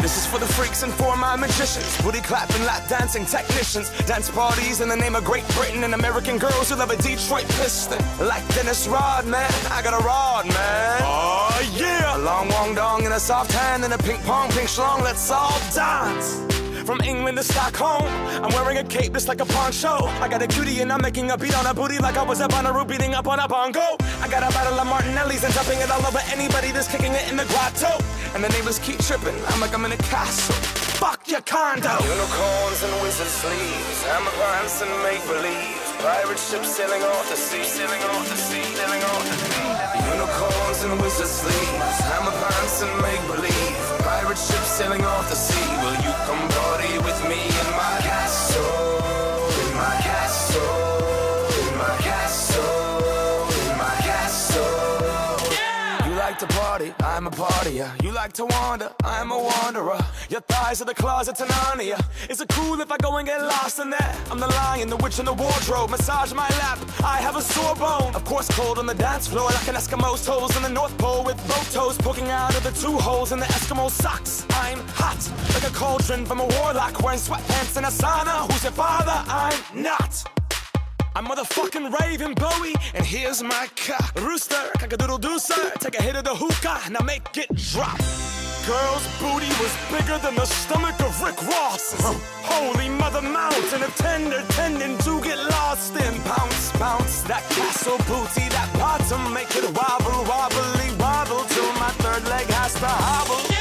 This is for the freaks and for my magicians. Booty clapping, lap dancing technicians. Dance parties in the name of Great Britain and American girls who love a Detroit piston. Like Dennis Rodman, I got a rod, man. Oh, yeah. A long wong dong and a soft hand and a ping pong ping schlong. Let's all dance. From England to Stockholm, I'm wearing a cape just like a poncho. I got a cutie and I'm making a beat on a booty like I was up on a Bonnaroo beating up on a bongo. I got a bottle of Martinelli's and dumping it all over anybody that's kicking it in the grotto. And the neighbors keep tripping, I'm like I'm in a castle. Fuck your condo. Unicorns and wizard sleeves, hammer pants and make believe. Pirate ships sailing off the sea, sailing off the sea, sailing off the sea. Unicorns and wizard sleeves, hammer pants and make believe. Pirate ships sailing off the sea. Will I'm a partier. You like to wander, I'm a wanderer. Your thighs are the closet to Narnia. Is it cool if I go and get lost in there? I'm the lion, the witch in the wardrobe. Massage my lap, I have a sore bone. Of course, cold on the dance floor like an Eskimo's toes in the North Pole with both toes poking out of the two holes in the Eskimo socks. I'm hot, like a cauldron from a warlock wearing sweatpants in a sauna. Who's your father? I'm not. I'm motherfucking raving Bowie, and here's my cock. Rooster, cock a doodle doo sir. Take a hit of the hookah, now make it drop. Girl's booty was bigger than the stomach of Rick Ross. Holy mother mountain, a tender tendon to get lost in. Bounce, bounce, that castle booty, that bottom make it wobble, wobbly wobble till my third leg has to hobble.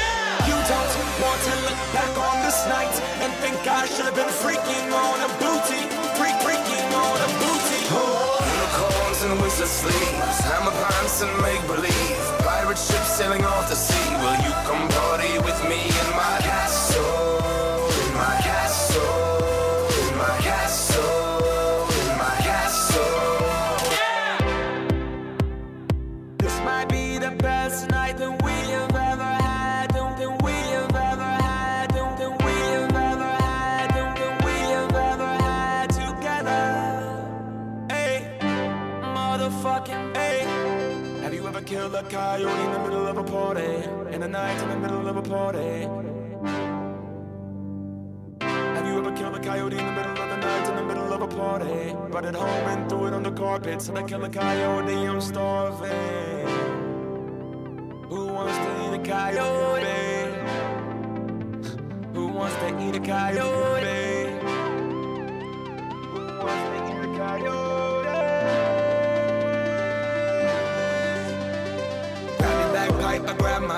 And wizard sleeves, hammer pants and make believe. Pirate ship sailing off the sea. Will you come coyote in the middle of a party? In the night, in the middle of a party. Have you ever killed a coyote in the middle of the night, in the middle of a party? Brought it home and threw it on the carpet. Said I killed a coyote, I'm starving. Who wants to eat a coyote? Who wants to eat a coyote?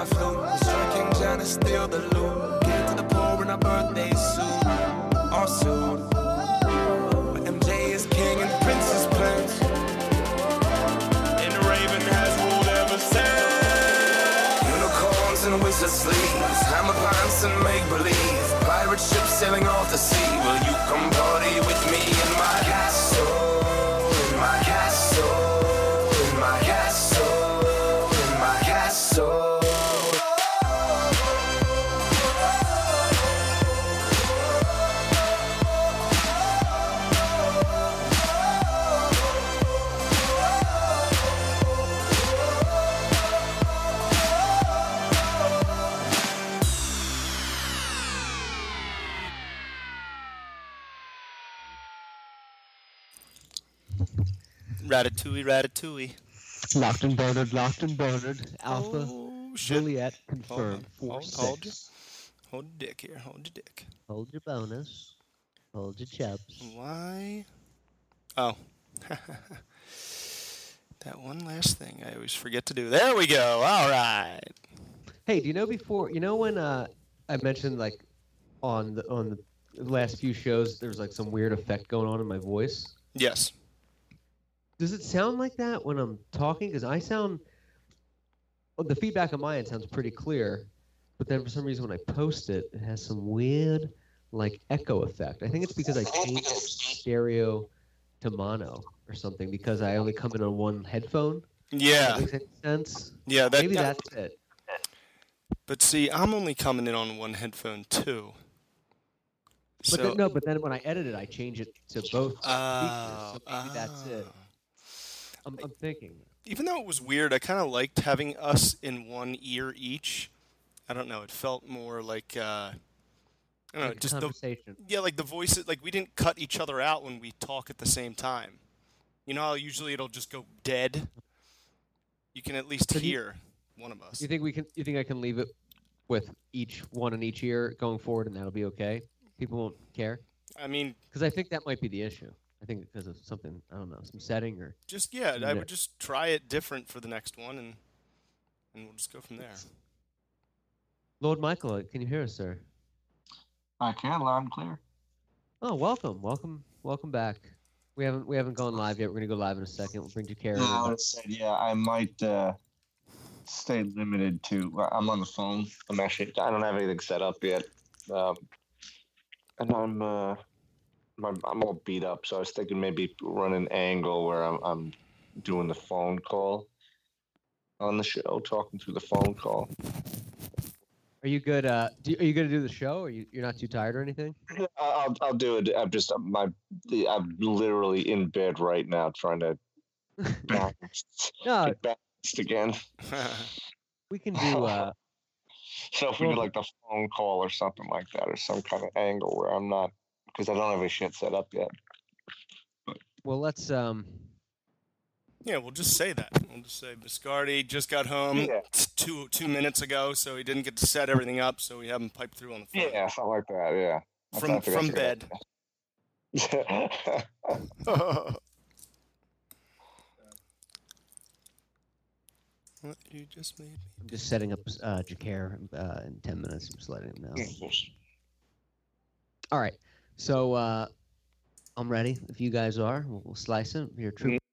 My flute. Striking John to steal the loot. Get to the poor in a birthday suit. Our suit. But MJ is king and Prince is prince. And Raven has ruled ever since. Unicorns and wizard sleeves, hammer pants and make believe. Pirate ships sailing off the sea. Will you come party with Ratatouille, ratatouille. Locked and Bernard, locked and Bernard. Alpha, Oh, shit. Juliet Hold, confirmed. on. Four hold, six. hold, your, hold your dick here. Hold your dick. Hold your bonus. Hold your chubs. Why? Oh. that one last thing I always forget to do. There we go. All right. Hey, do you know before? You know when uh, I mentioned like on the on the last few shows, there's like some weird effect going on in my voice. Yes. Does it sound like that when I'm talking? Because I sound. Well, the feedback on my end sounds pretty clear, but then for some reason when I post it, it has some weird like echo effect. I think it's because I changed stereo to mono or something because I only come in on one headphone. Yeah. That makes sense? Yeah. That, Maybe that- that's it. But see, I'm only coming in on one headphone too. But So, then, no, but then when I edit it, I change it to both Oh, speakers. So maybe that's it. Oh. I'm, I'm thinking. even though it was weird, I kind of liked having us in one ear each. I don't know. It felt more like uh, I don't know, Like a just the yeah, like the voices. Like we didn't cut each other out when we talk at the same time. You know how usually it'll just go dead. You can at least So do you- hear one of us. You think we can? You think I can leave it with each one in each ear going forward, and that'll be okay? People won't care I mean, because I think that might be the issue. I think because of something I don't know, some setting or just yeah, I would just try it different for the next one, and and we'll just go from there. Lord Michael. uh, Can you hear us, sir? I can loud and clear. Oh, welcome, welcome, welcome back. We haven't we haven't gone live yet. We're gonna go live in a second. We'll bring Jacare. Yeah, I in. said, yeah, I might uh, stay limited to. I'm on the phone. I'm actually. I don't have anything set up yet, um, and I'm. Uh, I'm, I'm all beat up, so I was thinking maybe run an angle where I'm, I'm doing the phone call on the show, talking through the phone call. Are you good? Uh, do are you gonna do the show? Or you you're not too tired or anything? I'll I'll do it. I'm just my I'm literally in bed right now trying to balance, No, get balanced again. we can do. Uh, So if we do like the phone call or something like that, or some kind of angle where I'm not, because I don't have a shit set up yet. Well, let's um. Yeah, we'll just say that. We'll just say Biscardi just got home Yeah. two two minutes ago, so he didn't get to set everything up, so we have him piped through on the phone. Yeah, something like that. Yeah. I From from bed. you just made me. I'm just setting up uh, Jacare uh, in ten minutes. I'm just letting him know. All right. So uh, I'm ready. If you guys are, we'll, we'll slice it. Your troop